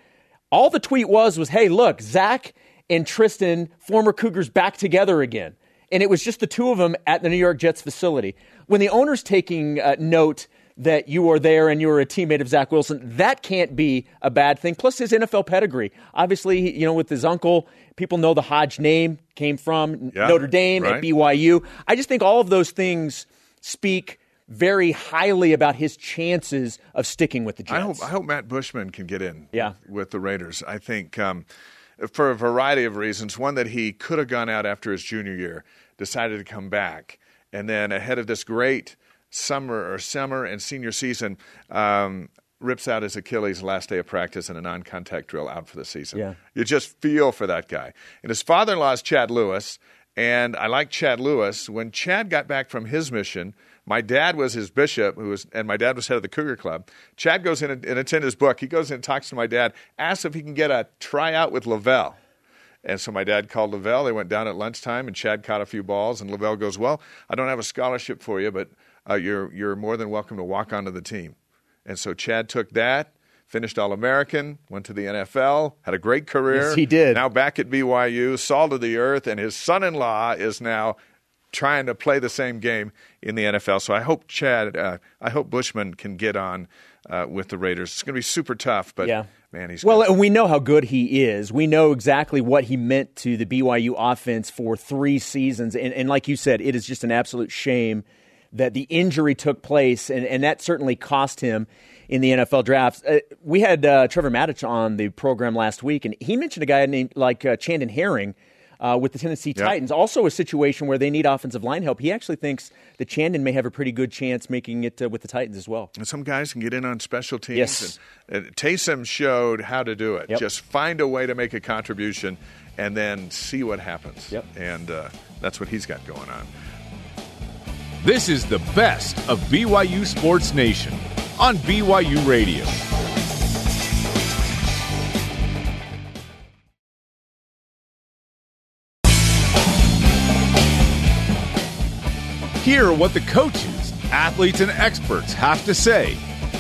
All the tweet was was, hey, look, Zach and Tristan, former Cougars, back together again. And it was just the two of them at the New York Jets facility. When the owner's taking uh, note that you are there and you're a teammate of Zach Wilson, that can't be a bad thing. Plus his NFL pedigree. Obviously, you know, with his uncle, people know the Hoge name came from Yeah, Notre Dame right. at BYU. I just think all of those things speak very highly about his chances of sticking with the Jets. I hope I hope Matt Bushman can get in Yeah. with the Raiders. I think um, for a variety of reasons. One that he could have gone out after his junior year, decided to come back, and then ahead of this great summer or summer and senior season. Um, Rips out his Achilles last day of practice in a non-contact drill, out for the season. Yeah. You just feel for that guy. And his father-in-law is Chad Lewis, and I like Chad Lewis. When Chad got back from his mission, my dad was his bishop, who was, and my dad was head of the Cougar Club. Chad goes in and, and in his book. He goes in and talks to my dad, asks if he can get a tryout with LaVell. And so my dad called LaVell. They went down at lunchtime, and Chad caught a few balls. And LaVell goes, "Well, I don't have a scholarship for you, but uh, you're you're more than welcome to walk onto the team. And so Chad took that, finished All American, went to the NFL, had a great career. Yes, he did. Now back at BYU, salt of the earth, and his son-in-law is now trying to play the same game in the NFL. So I hope Chad, uh, I hope Bushman can get on uh, with the Raiders. It's going to be super tough, but yeah. man, he's well. good. And we know how good he is. We know exactly what he meant to the BYU offense for three seasons, and, and like you said, it is just an absolute shame that the injury took place, and, and that certainly cost him in the NFL drafts. Uh, we had uh, Trevor Matich on the program last week, and he mentioned a guy named like uh, Chandon Herring uh, with the Tennessee Yep. Titans. Also, a situation where they need offensive line help. He actually thinks that Chandon may have a pretty good chance making it uh, with the Titans as well. And some guys can get in on special teams. Yes. And, and Taysom showed how to do it. Yep. Just find a way to make a contribution and then see what happens. Yep. And uh, that's what he's got going on. This is the best of BYU Sports Nation on BYU Radio. Hear what the coaches, athletes, and experts have to say.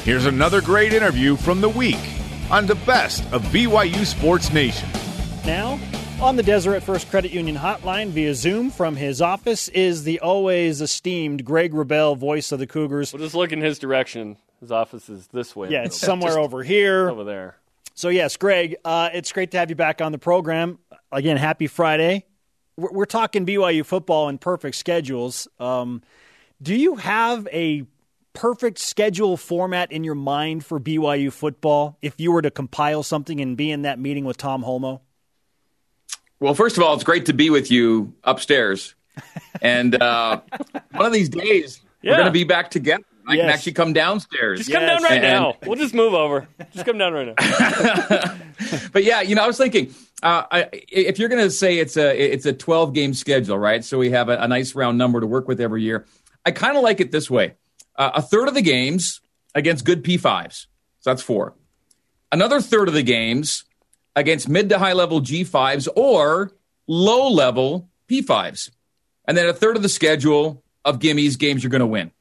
Here's another great interview from the week on the best of BYU Sports Nation. Now, on the Deseret First Credit Union hotline via Zoom from his office is the always esteemed Greg Wrubell, voice of the Cougars. We'll just look in his direction. His office is this way. Yeah, it's somewhere over here. over there. So, yes, Greg, uh, it's great to have you back on the program. Again, happy Friday. We're, we're talking BYU football and perfect schedules. Um, do you have a perfect schedule format in your mind for BYU football if you were to compile something and be in that meeting with Tom Holmoe? Well, first of all, it's great to be with you upstairs. And uh, one of these days, Yeah. we're going to be back together. I can actually come downstairs. Just come Yes. down right And- now. We'll just move over. Just come down right now. but yeah, you know, I was thinking uh, I, if you're going to say it's a it's a 12 game schedule, right? So we have a, a nice round number to work with every year. I kind of like it this way: uh, a third of the games against good P5s, so that's four. Another third of the games against mid to high level G5s or low level P5s, and then a third of the schedule of gimmies games you're going to win.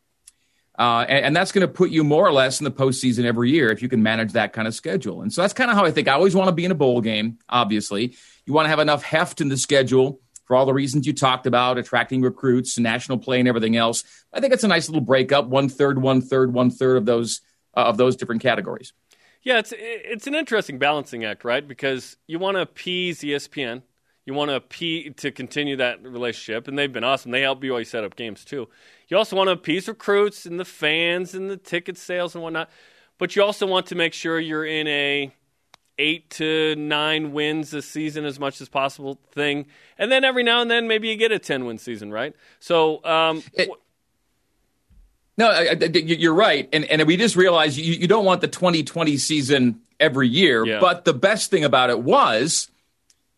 Uh, and, and that's going to put you more or less in the postseason every year if you can manage that kind of schedule. And so that's kind of how I think. I always want to be in a bowl game, obviously. You want to have enough heft in the schedule for all the reasons you talked about, attracting recruits, national play, and everything else. I think it's a nice little breakup one third, one third, one third of those, uh, of those different categories. Yeah, it's it's an interesting balancing act, right? Because you want to appease ESPN, you want to appease to continue that relationship, and they've been awesome. They help BYU set up games too. You also want to appease recruits and the fans and the ticket sales and whatnot, but you also want to make sure you're in a eight to nine wins a season as much as possible thing, and then every now and then maybe you get a ten win season, right? So. Um, It- No, I, I, you're right, and and we just realized you, you don't want the 2020 season every year. Yeah. But the best thing about it was,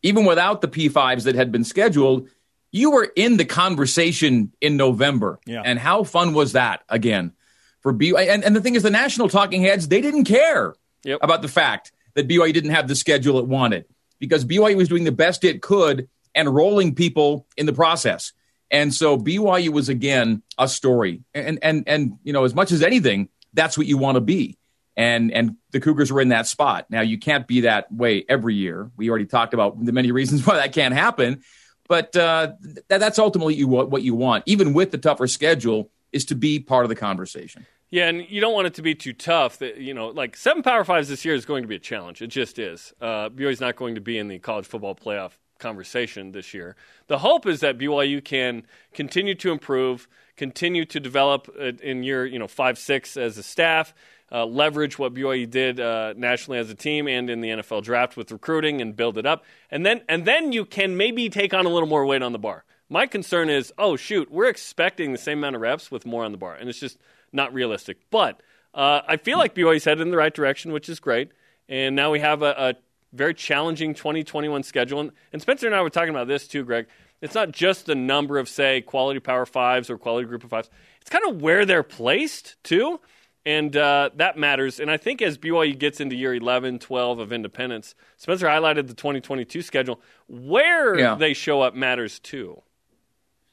even without the P5s that had been scheduled, you were in the conversation in November. Yeah. And how fun was that again for BYU? And, and the thing is, the national talking heads they didn't care Yep. about the fact that BYU didn't have the schedule it wanted because BYU was doing the best it could and rolling people in the process. And so BYU was again a story. And and and you know, as much as anything, that's what you want to be. And and the Cougars were in that spot. Now you can't be that way every year. We already talked about the many reasons why that can't happen. But uh, th- that's ultimately you what you want, even with the tougher schedule, is to be part of the conversation. Yeah, and you don't want it to be too tough. That you know, like seven Power Fives this year is going to be a challenge. It just is. Uh, BYU's not going to be in the college football playoff conversation this year. The hope is that BYU can continue to improve, continue to develop uh, in year you know five six as a staff. Uh, leverage what BYU did uh, nationally as a team and in the NFL draft with recruiting and build it up, and then and then you can maybe take on a little more weight on the bar. My concern is, oh shoot, we're expecting the same amount of reps with more on the bar, and it's just not realistic. But uh, I feel like BYU's headed in the right direction, which is great. And now we have a, a very challenging 2021 schedule. And, and Spencer and I were talking about this too, Greg. It's not just the number of, say, quality Power Fives or quality Group of Fives. It's kind of where they're placed too, and uh, that matters. And I think as BYU gets into year 11, 12 of independence, Spencer highlighted the 2022 schedule. Where Yeah. they show up matters too.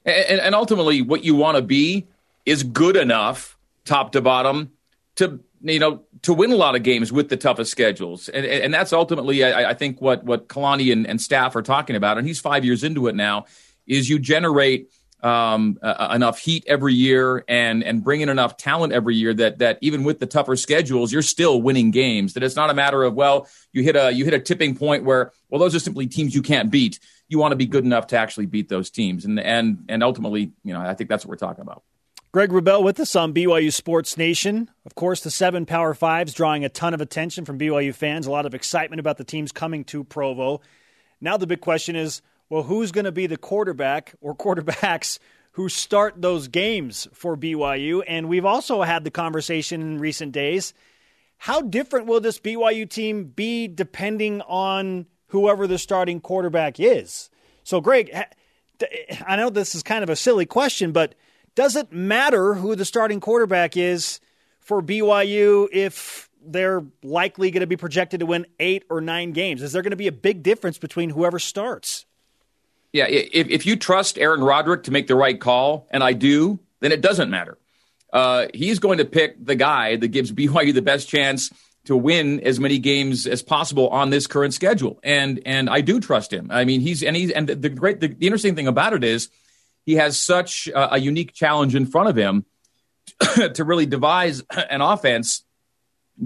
And, and ultimately, what you want to be is good enough, top to bottom, to you know to win a lot of games with the toughest schedules, and and that's ultimately I, I think what what Kalani and, and staff are talking about, and he's five years into it now, is you generate um, uh, enough heat every year and and bring in enough talent every year that that even with the tougher schedules, you're still winning games. That it's not a matter of well, you hit a you hit a tipping point where well, those are simply teams you can't beat. You want to be good enough to actually beat those teams, and and and ultimately, you know, I think that's what we're talking about. Greg Wrubell with us on BYU Sports Nation. Of course, the seven Power Fives drawing a ton of attention from BYU fans. A lot of excitement about the teams coming to Provo. Now the big question is well, who's going to be the quarterback or quarterbacks who start those games for BYU? And we've also had the conversation in recent days. How different will this BYU team be depending on whoever the starting quarterback is? So, Greg, I know this is kind of a silly question, but does it matter who the starting quarterback is for BYU if they're likely going to be projected to win eight or nine games? Is there going to be a big difference between whoever starts? Yeah, if, if you trust Aaron Roderick to make the right call, and I do, then it doesn't matter. Uh, he's going to pick the guy that gives BYU the best chance to win as many games as possible on this current schedule, and and I do trust him. I mean, he's and he's and the, great the, interesting thing about it is he has such a, a unique challenge in front of him to really devise an offense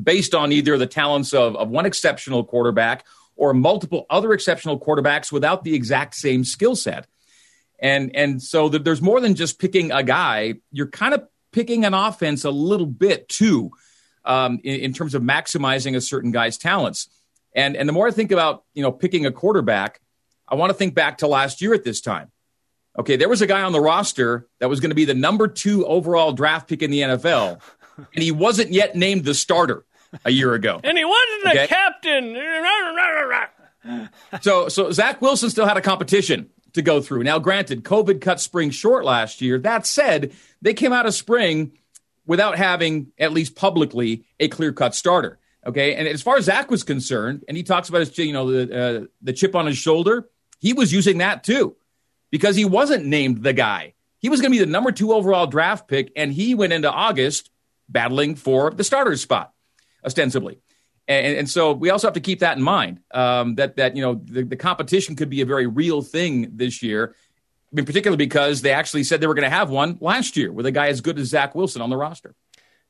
based on either the talents of, of one exceptional quarterback or multiple other exceptional quarterbacks without the exact same skill set. And and so that there's more than just picking a guy. You're kind of picking an offense a little bit too, um, in, in, terms of maximizing a certain guy's talents. And and the more I think about you know picking a quarterback, I want to think back to last year at this time. Okay, there was a guy on the roster that was going to be the number two overall draft pick in the NFL, and he wasn't yet named the starter a year ago. and he wasn't okay? a captain. so, so Zach Wilson still had a competition to go through. Now, granted, COVID cut spring short last year. That said, they came out of spring without having, at least publicly, a clear cut starter. Okay, and as far as Zach was concerned, and he talks about his, you know, the uh, the chip on his shoulder, he was using that too, because he wasn't named the guy. He was going to be the number two overall draft pick, and he went into August battling for the starter spot ostensibly. And, and, so we also have to keep that in mind um, that that you know the, the, competition could be a very real thing this year, I mean, particularly because they actually said they were going to have one last year with a guy as good as Zach Wilson on the roster.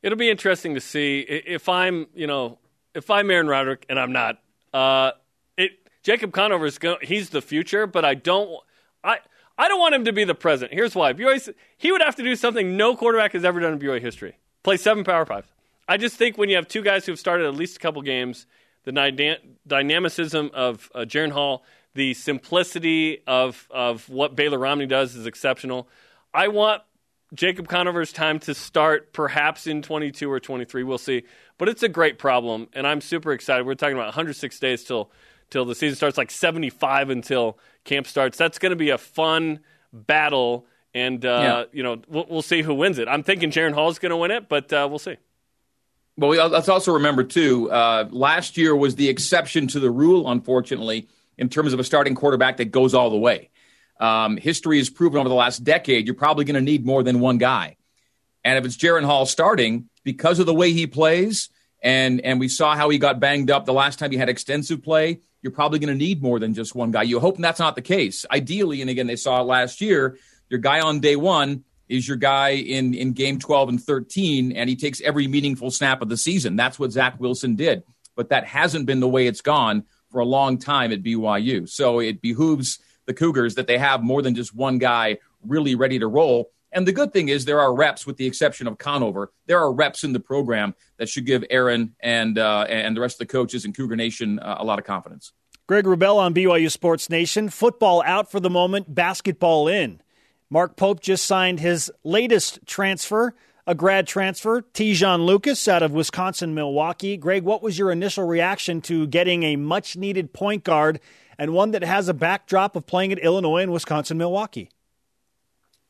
It'll be interesting to see if I'm you know if I'm Aaron Roderick and I'm not. Uh, it Jacob Conover is going, he's the future, but I don't I. I don't want him to be the president. Here's why. He would have to do something no quarterback has ever done in BYU history. Play seven power fives. I just think when you have two guys who have started at least a couple games, the dyna- dynamicism of uh, Jaren Hall, the simplicity of of what Baylor Romney does is exceptional. I want Jacob Conover's time to start perhaps in 22 or 23. We'll see. But it's a great problem, and I'm super excited. We're talking about 106 days till till the season starts, like 75 until camp starts. That's going to be a fun battle, and uh, yeah. you know we'll, we'll, see who wins it. I'm thinking Jaren Hall is going to win it, but uh, we'll see. Well, let's also remember too. Uh, last year was the exception to the rule, unfortunately, in terms of a starting quarterback that goes all the way. Um, history has proven over the last decade you're probably going to need more than one guy. And if it's Jaren Hall starting, because of the way he plays, and and we saw how he got banged up the last time he had extensive play, you're probably going to need more than just one guy. You hope that's not the case. Ideally, and again, they saw it last year. Your guy on day one is your guy in, in game 12 and 13, and he takes every meaningful snap of the season. That's what Zach Wilson did. But that hasn't been the way it's gone for a long time at BYU. So it behooves the Cougars that they have more than just one guy really ready to roll. And the good thing is there are reps, with the exception of Conover, there are reps in the program that should give Aaron and uh, and the rest of the coaches in Cougar Nation uh, a lot of confidence. Greg Wrubell on BYU Sports Nation. Football out for the moment, basketball in. Mark Pope just signed his latest transfer, a grad transfer, Te'Jon Lucas out of Wisconsin Milwaukee. Greg, what was your initial reaction to getting a much needed point guard and one that has a backdrop of playing at Illinois and Wisconsin Milwaukee?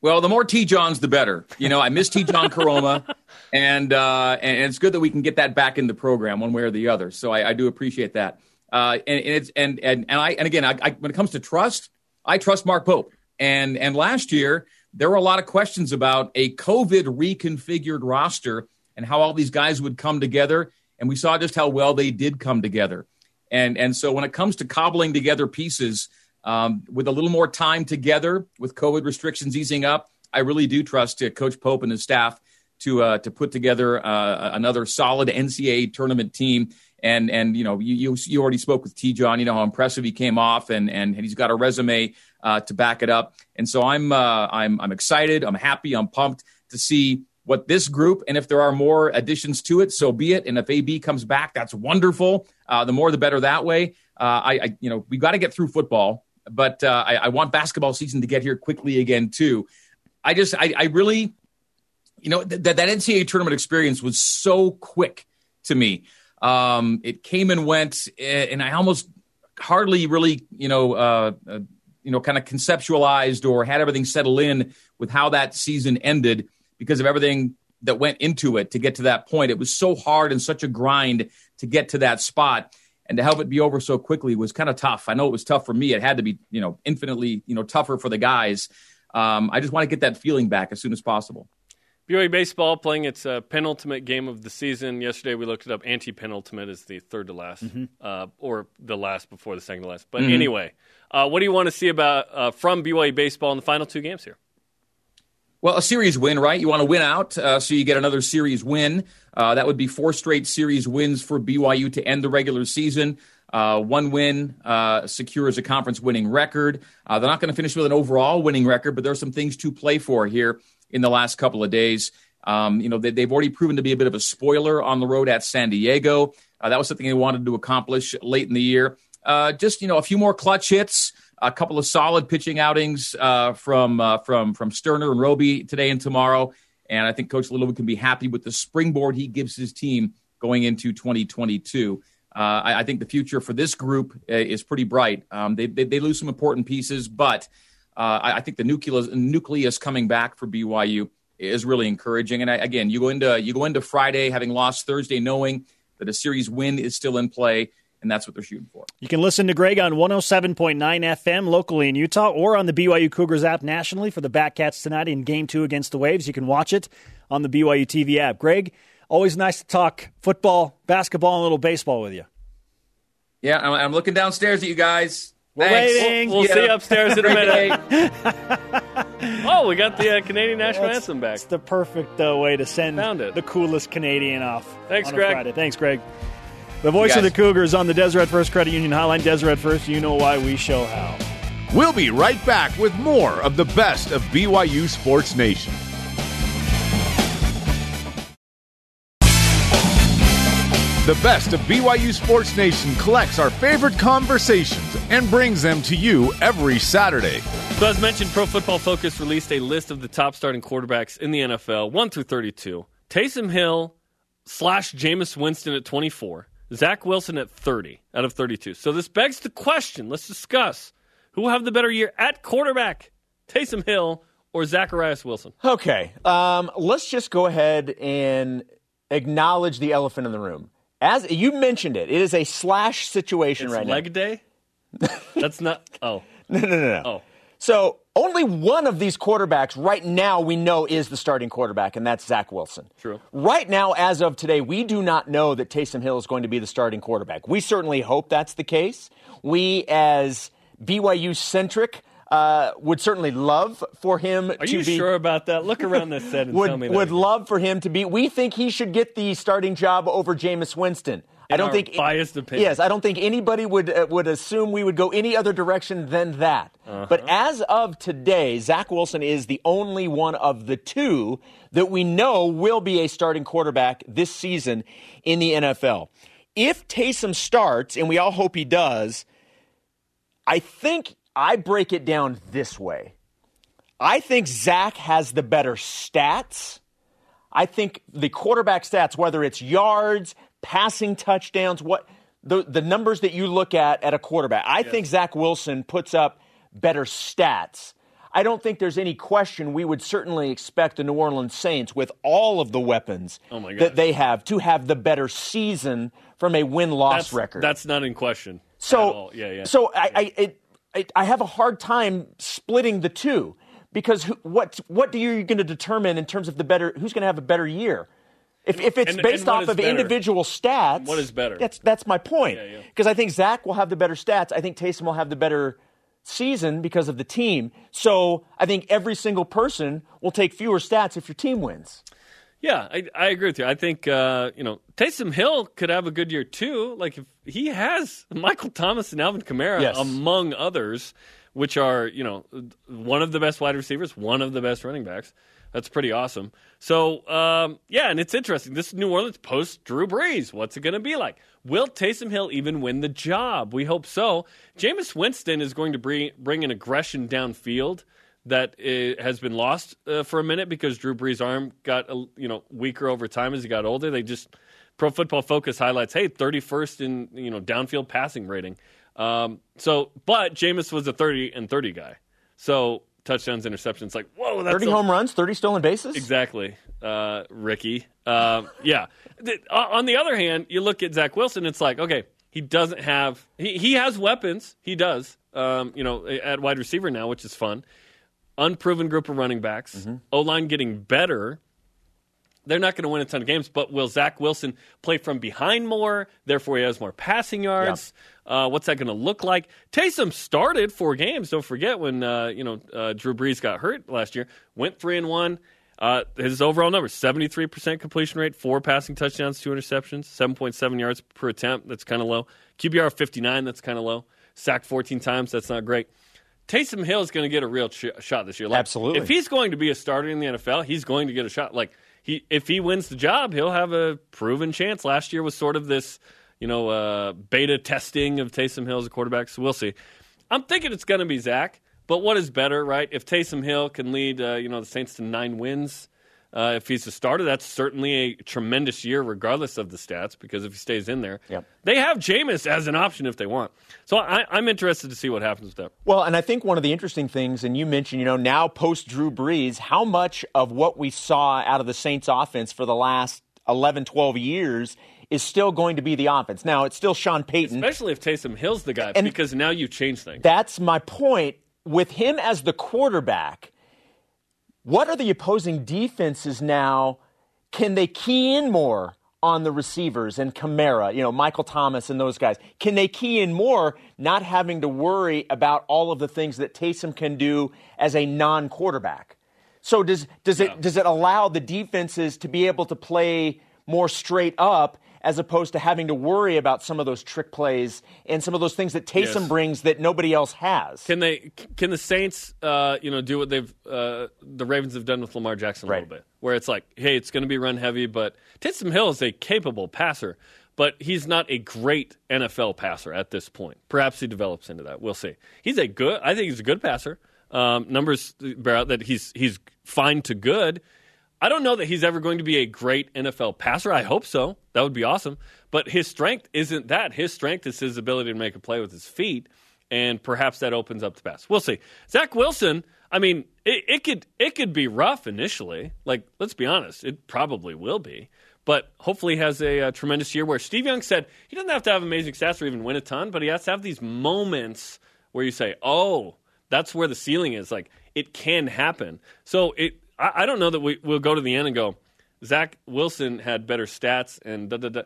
Well, the more Te'Jons, the better. You know, I miss T John Koroma, and uh, and it's good that we can get that back in the program one way or the other. So I, I do appreciate that. Uh, and, and, it's and and and I and again, I, I, when it comes to trust, I trust Mark Pope. And and last year there were a lot of questions about a COVID reconfigured roster and how all these guys would come together. And we saw just how well they did come together. And, and so when it comes to cobbling together pieces um, with a little more time together, with COVID restrictions easing up, I really do trust uh, Coach Pope and his staff to uh, to put together uh, another solid NCAA tournament team. And and you know you you, you already spoke with Te'Jon. You know how impressive he came off, and and, he's got a resume uh, to back it up. And so I'm uh, I'm I'm excited. I'm happy. I'm pumped to see what this group and if there are more additions to it, so be it. And if AB comes back, that's wonderful. Uh, the more the better that way. Uh, I, I, you know we got to get through football, but uh, I, I, want basketball season to get here quickly again too. I just I, I really you know th- that NCAA tournament experience was so quick to me. Um, it came and went, and I almost hardly really you know uh, uh, you know kind of conceptualized or had everything settle in with how that season ended because of everything that went into it to get to that point. It was so hard and such a grind to get to that spot. And to have it be over so quickly was kind of tough. I know it was tough for me. It had to be, you know, infinitely, you know, tougher for the guys. Um, I just want to get that feeling back as soon as possible. BYU baseball playing its uh, penultimate game of the season. Yesterday we looked it up. Anti-penultimate is the third to last, mm-hmm. uh, or the last before the second to last. But mm-hmm. anyway, uh, what do you want to see about uh, from BYU baseball in the final two games here? Well, a series win, right? You want to win out, uh, so you get another series win. Uh, that would be four straight series wins for BYU to end the regular season. Uh, one win uh, secures a conference winning record. Uh, they're not going to finish with an overall winning record, but there are some things to play for here in the last couple of days. Um, you know, they, have already proven to be a bit of a spoiler on the road at San Diego. Uh, that was something they wanted to accomplish late in the year. just, you know, a few more clutch hits a couple of solid pitching outings uh, from uh, from from Sterner and Roby today and tomorrow, and I think Coach Littlewood can be happy with the springboard he gives his team going into 2022. Uh, I, I, think the future for this group uh, is pretty bright. Um, they, they, they lose some important pieces, but uh, I, I, think the nucleus nucleus coming back for BYU is really encouraging. And I, again, you go into you go into Friday having lost Thursday, knowing that a series win is still in play and that's what they're shooting for. You can listen to Greg on 107.9 FM locally in Utah or on the BYU Cougars app nationally for the Batcats tonight in game two against the Waves. You can watch it on the BYU TV app. Greg, always nice to talk football, basketball, and a little baseball with you. Yeah, I'm, I'm looking downstairs at you guys. We're waiting. We'll, we'll see you upstairs in a minute. oh, we got the uh, Canadian national That's, anthem back. It's the perfect uh, way to send the coolest Canadian off. Thanks, Greg. Friday. Thanks, Greg. The voice of the Cougars on the Deseret First Credit Union Hotline. Deseret First, you know why we show how. We'll be right back with more of the best of BYU Sports Nation. The best of BYU Sports Nation collects our favorite conversations and brings them to you every Saturday. So, as mentioned, Pro Football Focus released a list of the top starting quarterbacks in the NFL, 1 through 32. Taysom Hill slash Jameis Winston at 24. Zach Wilson at 30 out of 32. So this begs the question. Let's discuss who will have the better year at quarterback, Taysom Hill or Zacharias Wilson. Okay, um, let's just go ahead and acknowledge the elephant in the room. As you mentioned it, it is a slash situation it's right leg now. Leg day. That's not. Oh no no no no. Oh. So only one of these quarterbacks right now we know is the starting quarterback, and that's Zach Wilson. True. Right now, as of today, we do not know that Taysom Hill is going to be the starting quarterback. We certainly hope that's the case. We, as BYU centric, uh, would certainly love for him Are to you be. sure about that? Look around this set and would, tell me that. Would love for him to be. We think he should get the starting job over Jameis Winston. I don't think biased opinion. Yes, I don't think anybody would uh, would assume we would go any other direction than that. Uh-huh. But as of today, Zach Wilson is the only one of the two that we know will be a starting quarterback this season in the NFL. If Taysom starts, and we all hope he does, I think I break it down this way. I think Zach has the better stats. I think the quarterback stats, whether it's yards, passing touchdowns, what the, the numbers that you look at at a quarterback. I yes. think Zach Wilson puts up better stats. I don't think there's any question we would certainly expect the New Orleans Saints, with all of the weapons oh that they have, to have the better season from a win loss record. That's not in question. So, yeah, yeah. So I, I, it, I have a hard time splitting the two because who, what what do you going to determine in terms of the better who's going to have a better year? If, if it's And- based and off of better? individual stats, What is better? That's that's my point. Yeah, yeah. Because I think Zach will have the better stats. I think Taysom will have the better season because of the team. So I think every single person will take fewer stats if your team wins. Yeah, I, I agree with you. I think uh, you know Taysom Hill could have a good year too. Like if he has Michael Thomas and Alvin Kamara Yes. among others, which are you know one of the best wide receivers, one of the best running backs. That's pretty awesome. So um, yeah, and it's interesting. This is New Orleans post Drew Brees. What's it going to be like? Will Taysom Hill even win the job? We hope so. Jameis Winston is going to bring bring an aggression downfield that uh, has been lost uh, for a minute because Drew Brees' arm got you know weaker over time as he got older. They just Pro Football Focus highlights, hey, 31st in you know downfield passing rating. Um, so, but Jameis was a 30 and 30 guy. So touchdowns, interceptions, like whoa, that's 30 a- home runs, 30 stolen bases. Exactly, uh, Ricky. Um, yeah. Uh, on the other hand, you look at Zach Wilson. It's like, okay, he doesn't have. He he has weapons. He does. Um, you know, at wide receiver now, which is fun. Unproven group of running backs. Mm-hmm. O line getting better. They're not going to win a ton of games, but will Zach Wilson play from behind more? Therefore, he has more passing yards. Uh, what's that going to look like? Taysom started four games. Don't forget when uh, you know uh, Drew Brees got hurt last year. Went three and one. Uh, his overall numbers: seventy-three percent completion rate, four passing touchdowns, two interceptions, seven point seven yards per attempt. That's kind of low. QBR fifty-nine. That's kind of low. Sacked fourteen times. That's not great. Taysom Hill is going to get a real ch- shot this year. Like, Absolutely. If he's going to be a starter in the NFL, he's going to get a shot. Like he, if he wins the job, he'll have a proven chance. Last year was sort of this, you know, uh, beta testing of Taysom Hill as a quarterback. So we'll see. I'm thinking it's going to be Zach. But what is better, right? If Taysom Hill can lead, uh, you know, the Saints to nine wins, uh, if he's a starter, that's certainly a tremendous year, regardless of the stats. Because if he stays in there, Yep. they have Jameis as an option if they want. So I, I'm interested to see what happens with that. Well, and I think one of the interesting things, and you mentioned, you know, now post Drew Brees, how much of what we saw out of the Saints offense for the last 11, 12 years is still going to be the offense. Now, it's still Sean Payton. Especially if Taysom Hill's the guy, And- because now you change things. That's my point. With him as the quarterback, what are the opposing defenses now? Can they key in more on the receivers and Kamara, you know, Michael Thomas and those guys? Can they key in more, not having to worry about all of the things that Taysom can do as a non quarterback? So does does it does it allow the defenses to be able to play more straight up as opposed to having to worry about some of those trick plays and some of those things that Taysom Yes. brings that nobody else has? Can they? Can the Saints, uh, you know, do what they've uh, the Ravens have done with Lamar Jackson a Right. little bit, where it's like, hey, it's going to be run heavy, but Taysom Hill is a capable passer, but he's not a great NFL passer at this point. Perhaps he develops into that. We'll see. He's a good. I think he's a good passer. Um, numbers bear out that he's he's fine to good. I don't know that he's ever going to be a great NFL passer. I hope so. That would be awesome. But his strength isn't that. His strength is his ability to make a play with his feet, and perhaps that opens up the pass. We'll see. Zach Wilson. I mean, it, it could it could be rough initially. Like, let's be honest, it probably will be. But hopefully, has a, uh tremendous year. Where Steve Young said he doesn't have to have amazing stats or even win a ton, but he has to have these moments where you say, "Oh, that's where the ceiling is." Like it can happen. So it. I, I don't know that we, we'll go to the end and go. Zach Wilson had better stats and da da da.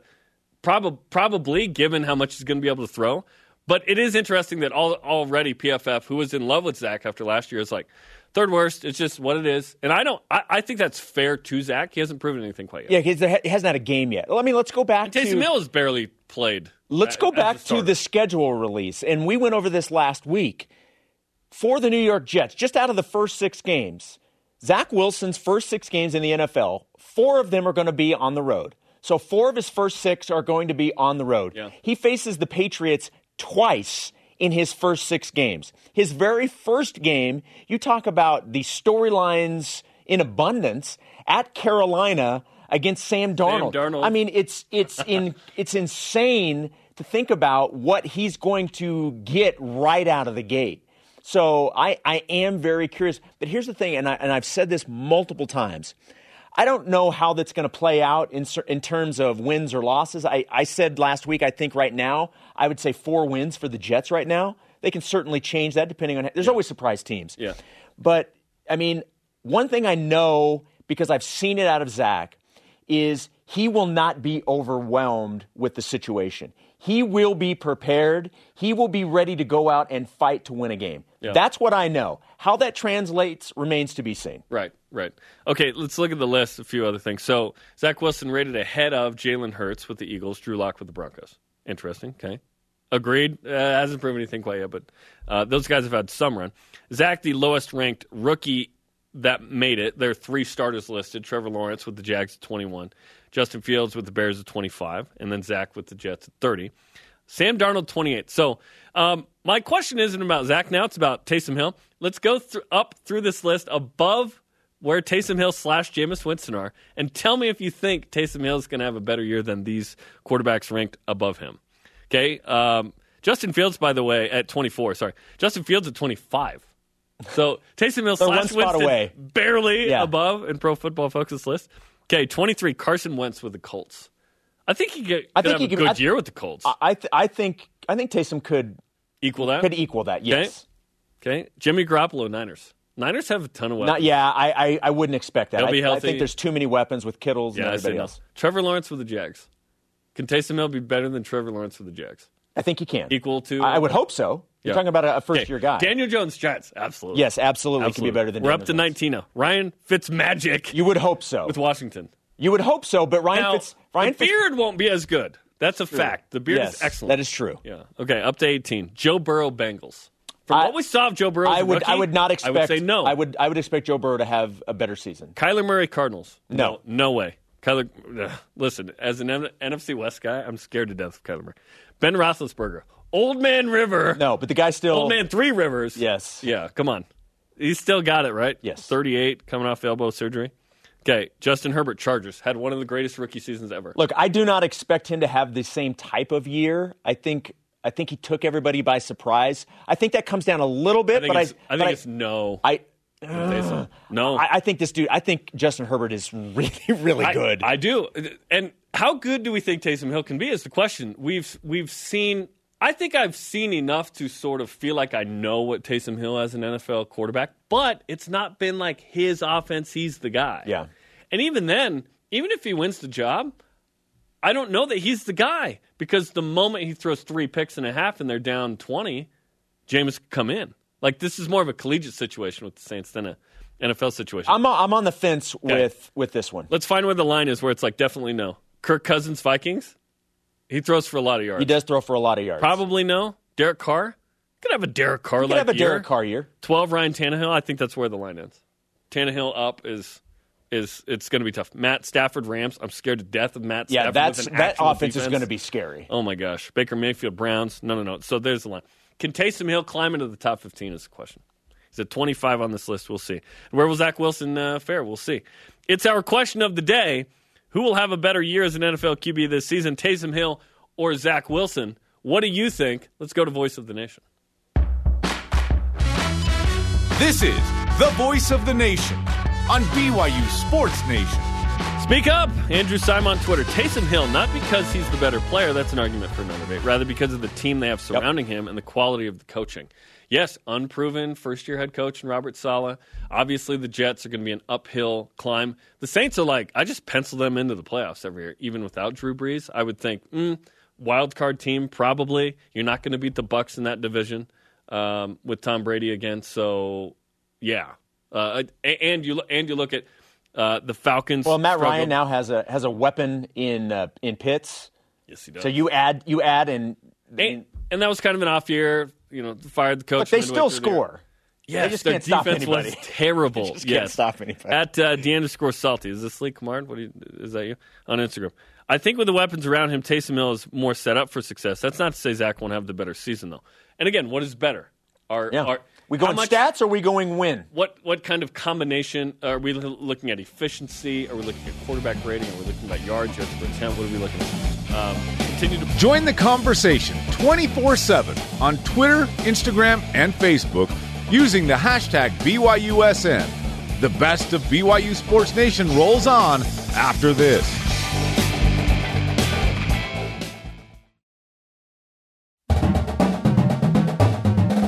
Probably, probably given how much he's going to be able to throw. But it is interesting that all, already PFF, who was in love with Zach after last year, is like third worst. It's just what it is, and I don't. I, I think that's fair to Zach. He hasn't proven anything quite yet. Yeah, he's, he hasn't had a game yet. I mean, let's go back Taysom to Hill has barely played. let's go back to the schedule release, and we went over this last week for the New York Jets. Just out of the first six games, Zach Wilson's first six games in the NFL, four of them are going to be on the road. So four of his first six are going to be on the road. Yeah. He faces the Patriots twice in his first six games. His very first game, you talk about the storylines in abundance at Carolina against Sam Darnold. Darnold. I mean, it's it's in it's insane to think about what he's going to get right out of the gate. So I, I am very curious. But here's the thing, and, I, and I've said this multiple times. I don't know how that's going to play out in, in terms of wins or losses. I, I said last week, I think right now, I would say four wins for the Jets right now. They can certainly change that depending on. There's always surprise teams. Yeah. But I mean, one thing I know because I've seen it out of Zach is he will not be overwhelmed with the situation. He will be prepared. He will be ready to go out and fight to win a game. Yeah. That's what I know. How that translates remains to be seen. Right, right. Okay, let's look at the list. A few other things. So Zach Wilson rated ahead of Jalen Hurts with the Eagles, Drew Lock with the Broncos. Interesting. Okay. Agreed. Uh, hasn't proven anything quite yet, but uh, those guys have had some run. Zach, the lowest ranked rookie that made it. There are three starters listed Trevor Lawrence with the Jags at 21, Justin Fields with the Bears at 25, and then Zach with the Jets at 30. Sam Darnold, 28. So um, my question isn't about Zach now, it's about Taysom Hill. Let's go th- up through this list above where Taysom Hill slash Jameis Winston are, and tell me if you think Taysom Hill is going to have a better year than these quarterbacks ranked above him. Okay. Um, Justin Fields, by the way, at 24. Sorry. Justin Fields at 25. So Taysom Hill slash Winston away. barely yeah. above in Pro Football Focus list. Okay, 23, Carson Wentz with the Colts. I think he could, I think he could, a good th- year with the Colts. I, th- I think I think Taysom could equal that. Could equal that. Yes. Okay. okay. Jimmy Garoppolo, Niners. Niners have a ton of weapons. Not, yeah, I, I, I wouldn't expect that. He'll be healthy. I think there's too many weapons with Kittles yeah, and everybody else. Trevor Lawrence with the Jags. Can Taysom Hill be better than Trevor Lawrence with the Jags? I think he can. Equal to? I would hope so. You're yeah. talking about a, first year guy. Daniel Jones, Jets. Absolutely. Yes, absolutely. absolutely. Can be better than We're Daniel up to 19 now. Ryan Fitzmagic. You would hope so. With Washington. You would hope so, but Ryan now, Fitz. Ryan the Fitz, beard won't be as good. That's a fact. The beard yes, is excellent. That is true. Yeah. Okay, up to 18. Joe Burrow, Bengals. From I, what we saw of Joe Burrow, I would, rookie, I would not expect. I would say no. I would, I would expect Joe Burrow to have a better season. Kyler Murray, Cardinals. No, no, no way. Kyler, listen, as an NFC West guy, I'm scared to death of Kyler Murray. Ben Roethlisberger, Old Man River. No, but the guy still. Old Man Three Rivers. Yes. Yeah, come on. He's still got it, right? Yes. 38, coming off elbow surgery. Okay, Justin Herbert, Chargers, had one of the greatest rookie seasons ever. Look, I do not expect him to have the same type of year. I think I think he took everybody by surprise. I think that comes down a little bit, I but I, I think it's no. I uh, no, I, I, think this dude. I think Justin Herbert is really, really good. I, I, do. And how good do we think Taysom Hill can be? Is the question. We've we've seen. I think I've seen enough to sort of feel like I know what Taysom Hill as an NFL quarterback, but it's not been like his offense. He's the guy. Yeah. And even then, even if he wins the job, I don't know that he's the guy because the moment he throws three picks and a half and they're down twenty, Jameis could come in. Like this is more of a collegiate situation with the Saints than a NFL situation. I'm I'm on the fence okay. with with this one. Let's find where the line is where it's like definitely no. Kirk Cousins Vikings. He throws for a lot of yards. He does throw for a lot of yards. Probably no. Derek Carr. Could have a Derek Carr. Could have a Derek Carr year. Twelve Ryan Tannehill. I think that's where the line ends. Tannehill up is is it's going to be tough. Matt Stafford Rams. I'm scared to death of Matt. Yeah, Stafford Yeah, that's that offense defense. is going to be scary. Oh my gosh, Baker Mayfield Browns. No, no, no. So there's the line. Can Taysom Hill climb into the top 15 is the question. He's at 25 on this list. We'll see. Where will Zach Wilson uh, fare? We'll see. It's our question of the day. Who will have a better year as an NFL QB this season, Taysom Hill or Zach Wilson? What do you think? Let's go to Voice of the Nation. This is the Voice of the Nation on BYU Sports Nation. Speak up, Andrew Simon on Twitter. Taysom Hill, not because he's the better player, that's an argument for another day, rather because of the team they have surrounding yep. him and the quality of the coaching. Yes, unproven first year head coach in Robert Saleh. Obviously, the Jets are going to be an uphill climb. The Saints are like, I just pencil them into the playoffs every year, even without Drew Brees. I would think, mm, wild card team, probably. You're not going to beat the Bucs in that division um, with Tom Brady again. So, yeah. Uh, and you and you look at uh, the Falcons. Well, Matt struggled. Ryan now has a has a weapon in uh, in Pitts. Yes, he does. So you add you add and, and and that was kind of an off year. You know, fired the coach. But they still score. Yes, they just their can't defense stop anybody. was terrible. just yes. can't stop anybody. At uh, the underscore salty. Is this Lee Kamard? What you, is that you on Instagram? I think with the weapons around him, Taysom Hill is more set up for success. That's not to say Zach won't have the better season though. And again, what is better? Are, yeah. are we going much, stats or are we going win? What what kind of combination are we looking at? Efficiency? Are we looking at quarterback rating? Are we looking at yards, yards per attempt? What are we looking at? Um, continue to join the conversation 24 seven on Twitter, Instagram, and Facebook using the hashtag BYUSN. The best of BYU Sports Nation rolls on after this.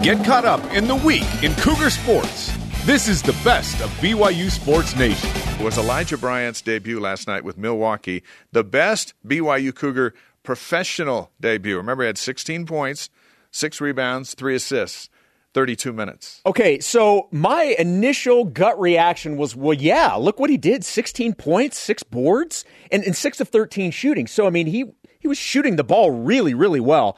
Get caught up in the week in Cougar sports. This is the best of BYU Sports Nation. It was Elijah Bryant's debut last night with Milwaukee, the best BYU Cougar professional debut. Remember, he had 16 points, six rebounds, three assists. 32 minutes. Okay, so my initial gut reaction was, well, yeah, look what he did 16 points, six boards, and, and six of 13 shooting. So, I mean, he, he was shooting the ball really, really well.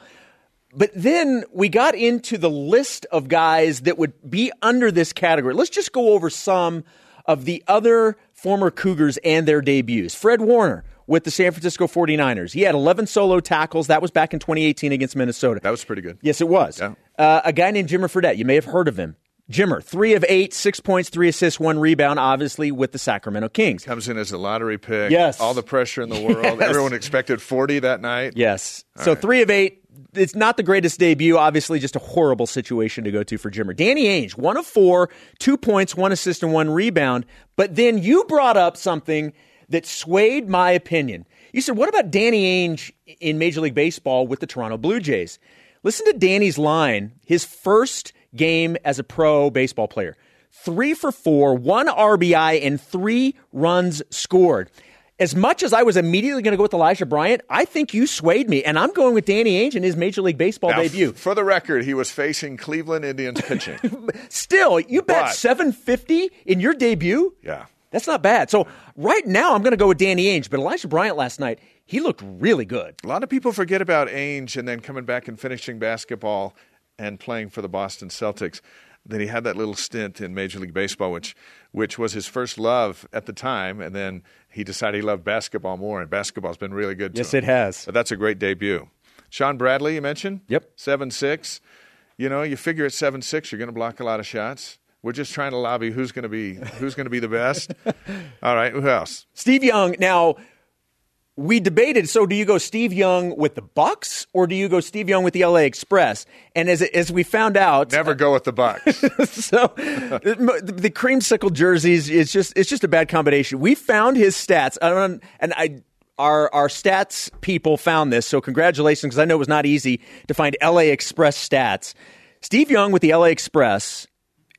But then we got into the list of guys that would be under this category. Let's just go over some of the other former Cougars and their debuts. Fred Warner with the San Francisco 49ers. He had 11 solo tackles. That was back in 2018 against Minnesota. That was pretty good. Yes, it was. Yeah. Uh, a guy named Jimmer Fredette. You may have heard of him. Jimmer, three of eight, six points, three assists, one rebound, obviously with the Sacramento Kings. Comes in as a lottery pick. Yes. All the pressure in the world. Yes. Everyone expected 40 that night. Yes. so right. three of eight. It's not the greatest debut. Obviously, just a horrible situation to go to for Jimmer. Danny Ainge, one of four, two points, one assist, and one rebound. But then you brought up something that swayed my opinion. You said, what about Danny Ainge in Major League Baseball with the Toronto Blue Jays? Listen to Danny's line, his first game as a pro baseball player. Three for four, one RBI, and three runs scored. As much as I was immediately going to go with Elijah Bryant, I think you swayed me, and I'm going with Danny Ainge in his Major League Baseball Now, debut. f- For the record, he was facing Cleveland Indians pitching. Still, you bet But- 750 in your debut? yeah. That's not bad. So right now, I'm going to go with Danny Ainge, but Elijah Bryant last night, he looked really good. A lot of people forget about Ainge and then coming back and finishing basketball and playing for the Boston Celtics. Then he had that little stint in Major League Baseball, which which was his first love at the time, and then he decided he loved basketball more, and basketball's been really good to Yes, him. it has. But that's a great debut. Shawn Bradley, you mentioned? Yep. Seven six. You know, you figure at seven six you're gonna block a lot of shots. We're just trying to lobby who's gonna be who's gonna be the best. All right, who else? Steve Young. Now, we debated. So, do you go Steve Young with the Bucs, or do you go Steve Young with the LA Express? And as as we found out, Never go with the Bucs. so the, the creamsicle jerseys it's just it's just a bad combination. We found his stats, I don't- and I our our stats people found this. So congratulations, because I know it was not easy to find LA Express stats. Steve Young with the LA Express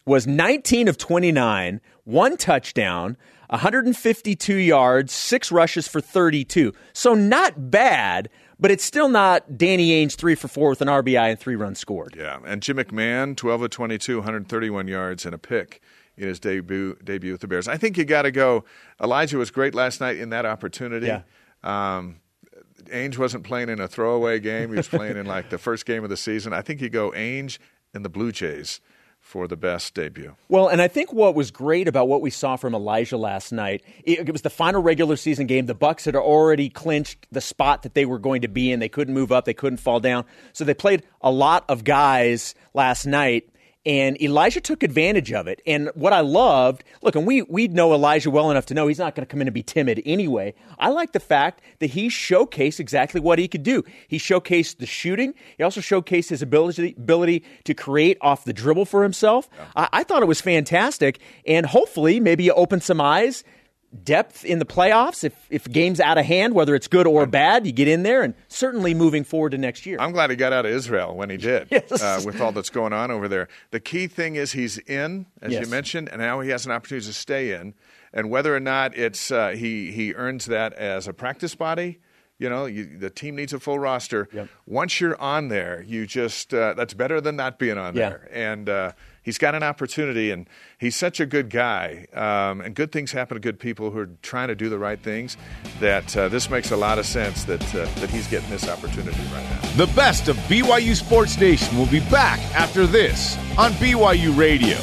was 19 of 29, one touchdown, 152 yards, six rushes for 32. So not bad, but it's still not Danny Ainge three for four with an RBI and three runs scored. Yeah, and Jim McMahon, 12 of 22, 131 yards and a pick in his debut debut with the Bears. I think you got to go. Elijah was great last night in that opportunity. Yeah. Um, Ainge wasn't playing in a throwaway game. He was playing in like the first game of the season. I think you go Ainge and the Blue Jays for the best debut. Well, and I think what was great about what we saw from Elijah last night, it, it was the final regular season game. The Bucks had already clinched the spot that they were going to be in. They couldn't move up, they couldn't fall down. So they played a lot of guys last night. And Elijah took advantage of it. And what I loved, look, and we we know Elijah well enough to know he's not going to come in and be timid anyway. I like the fact that he showcased exactly what he could do. He showcased the shooting. He also showcased his ability ability to create off the dribble for himself. I, I thought it was fantastic, and hopefully maybe you open some eyes. Depth in the playoffs. If if games out of hand, whether it's good or bad, you get in there, and certainly moving forward to next year. I'm glad he got out of Israel when he did, Yes. uh, with all that's going on over there. The key thing is he's in, as Yes. you mentioned, and now he has an opportunity to stay in. And whether or not it's uh, he he earns that as a practice body, you know, you, the team needs a full roster. Yep. Once you're on there, you just uh, that's better than not being on Yeah. there. And uh, he's got an opportunity, and he's such a good guy. Um, and good things happen to good people who are trying to do the right things. That uh, this makes a lot of sense that uh, that he's getting this opportunity right now. The best of BYU Sports Nation will be back after this on BYU Radio.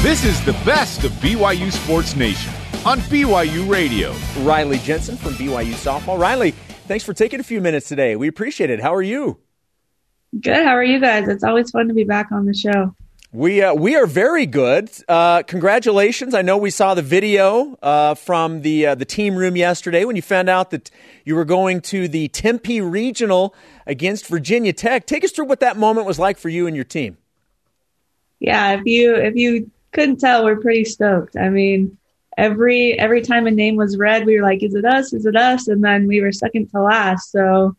This is the best of BYU Sports Nation on BYU Radio. Riley Jensen from BYU Softball. Riley, thanks for taking a few minutes today. We appreciate it. How are you? Good. How are you guys? It's always fun to be back on the show. We uh, we are very good. Uh, congratulations! I know we saw the video uh, from the uh, the team room yesterday when you found out that you were going to the Tempe Regional against Virginia Tech. Take us through what that moment was like for you and your team. Yeah, if you if you couldn't tell, we're pretty stoked. I mean, every every time a name was read, we were like, "Is it us? Is it us?" And then we were second to last. So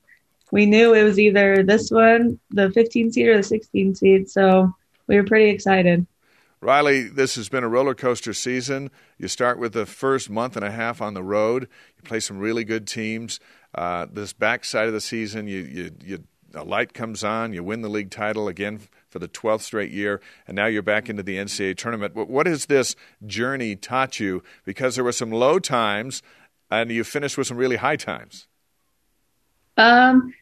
we knew it was either this one, the 15 seed, or the 16 seed. So we were pretty excited. Riley, this has been a roller coaster season. You start with the first month and a half on the road. You play some really good teams. Uh, this backside of the season, you, you, you, a light comes on. You win the league title again for the 12th straight year, and now you're back into the NCAA tournament. What has this journey taught you? Because there were some low times, and you finished with some really high times. Um,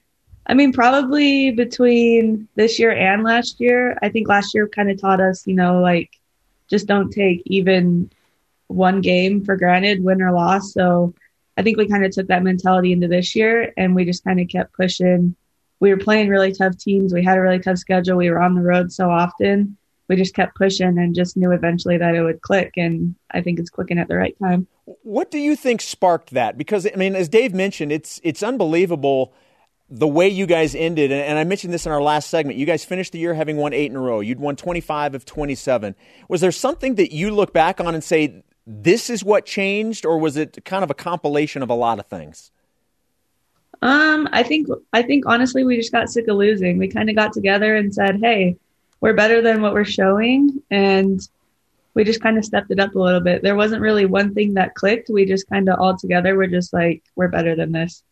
I mean, probably between this year and last year. I think last year kind of taught us, you know, like just don't take even one game for granted, win or loss. So I think we kind of took that mentality into this year and we just kind of kept pushing. We were playing really tough teams. We had a really tough schedule. We were on the road so often. We just kept pushing and just knew eventually that it would click. And I think it's clicking at the right time. What do you think sparked that? Because I mean, as Dave mentioned, it's it's unbelievable the way you guys ended, and I mentioned this in our last segment, you guys finished the year having won eight in a row. You'd won 25 of 27. Was there something that you look back on and say, this is what changed, or was it kind of a compilation of a lot of things? Um, I think I think honestly we just got sick of losing. We kind of got together and said, "Hey, we're better than what we're showing," and we just kind of stepped it up a little bit. There wasn't really one thing that clicked. We just kind of all together were just like, "We're better than this."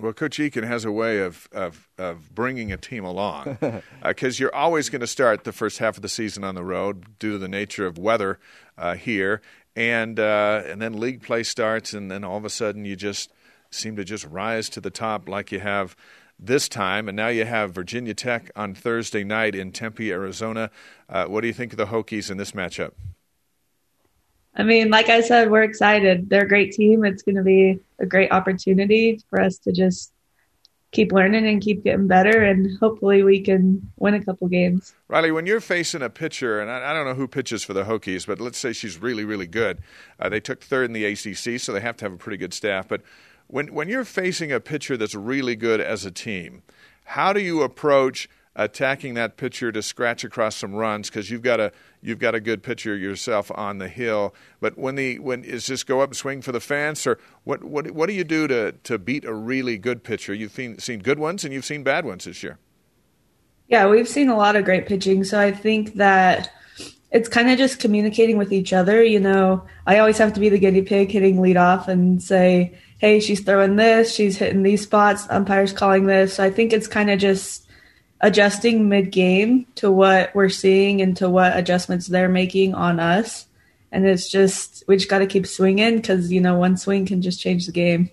Well, Coach Eakin has a way of, of, of bringing a team along because uh, you're always going to start the first half of the season on the road due to the nature of weather uh, here, and uh, and then league play starts, and then all of a sudden you just seem to just rise to the top like you have this time, and now you have Virginia Tech on Thursday night in Tempe, Arizona. Uh, what do you think of the Hokies in this matchup? I mean, like I said, we're excited. They're a great team. It's going to be a great opportunity for us to just keep learning and keep getting better, and hopefully we can win a couple games. Riley, when you're facing a pitcher, and I, I don't know who pitches for the Hokies, but let's say she's really, really good. Uh, they took third in the ACC, so they have to have a pretty good staff. But when when you're facing a pitcher that's really good as a team, how do you approach attacking that pitcher to scratch across some runs because you've got a you've got a good pitcher yourself on the hill. But when the when is this go up and swing for the fence or what what what do you do to to beat a really good pitcher? You've seen seen good ones and you've seen bad ones this year. Yeah, we've seen a lot of great pitching. So I think that it's kind of just communicating with each other. You know, I always have to be the guinea pig hitting lead off and say, hey, she's throwing this, she's hitting these spots, umpire's calling this. So I think it's kind of just adjusting mid game to what we're seeing and to what adjustments they're making on us. And it's just, we just got to keep swinging because, you know, one swing can just change the game.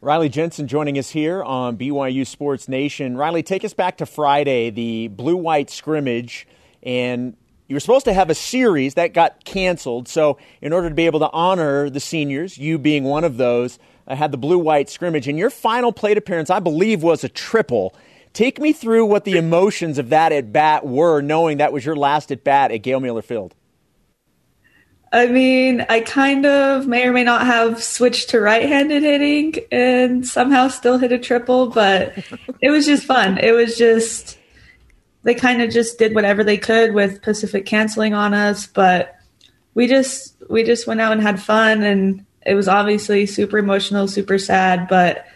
Riley Jensen joining us here on BYU Sports Nation. Riley, take us back to Friday, the blue white scrimmage. And you were supposed to have a series that got canceled. So, in order to be able to honor the seniors, you being one of those, I had the blue white scrimmage. And your final plate appearance, I believe, was a triple. Take me through what the emotions of that at bat were, knowing that was your last at bat at Gail Miller Field. I mean, I kind of may or may not have switched to right handed hitting and somehow still hit a triple, but it was just fun. It was just, they kind of just did whatever they could with Pacific canceling on us, but we just, we just went out and had fun and it was obviously super emotional, super sad, but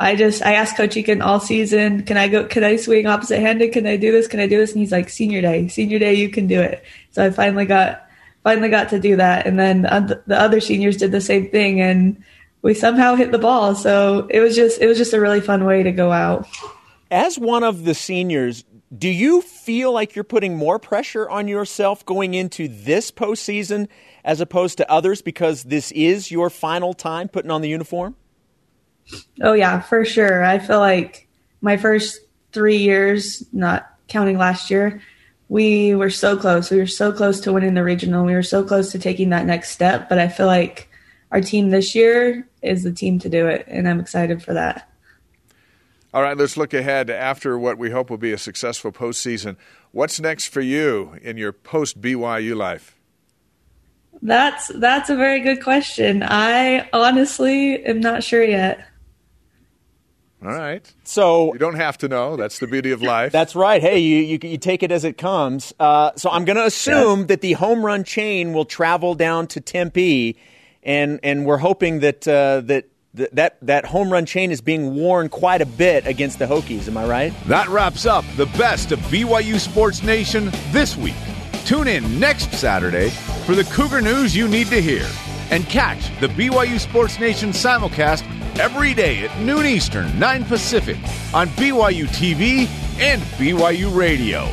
I just I asked Coach Eakin all season, can I go? Can I swing opposite handed? Can I do this? Can I do this? And he's like, senior day, senior day, you can do it. So I finally got finally got to do that, and then the other seniors did the same thing, and we somehow hit the ball. So it was just it was just a really fun way to go out. As one of the seniors, do you feel like you're putting more pressure on yourself going into this postseason as opposed to others because this is your final time putting on the uniform? Oh yeah, for sure. I feel like my first three years, not counting last year, we were so close. We were so close to winning the regional. We were so close to taking that next step. But I feel like our team this year is the team to do it, and I'm excited for that. All right, let's look ahead after what we hope will be a successful postseason. What's next for you in your post BYU life? That's that's a very good question. I honestly am not sure yet. All right. So you don't have to know. That's the beauty of life. That's right. Hey, you you, you take it as it comes. Uh, so I'm going to assume yeah. that the home run chain will travel down to Tempe, and and we're hoping that uh, that. That that home run chain is being worn quite a bit against the Hokies. Am I right? That wraps up the best of BYU Sports Nation this week. Tune in next Saturday for the Cougar news you need to hear. And catch the BYU Sports Nation simulcast every day at noon Eastern, 9 Pacific on BYU TV and BYU Radio.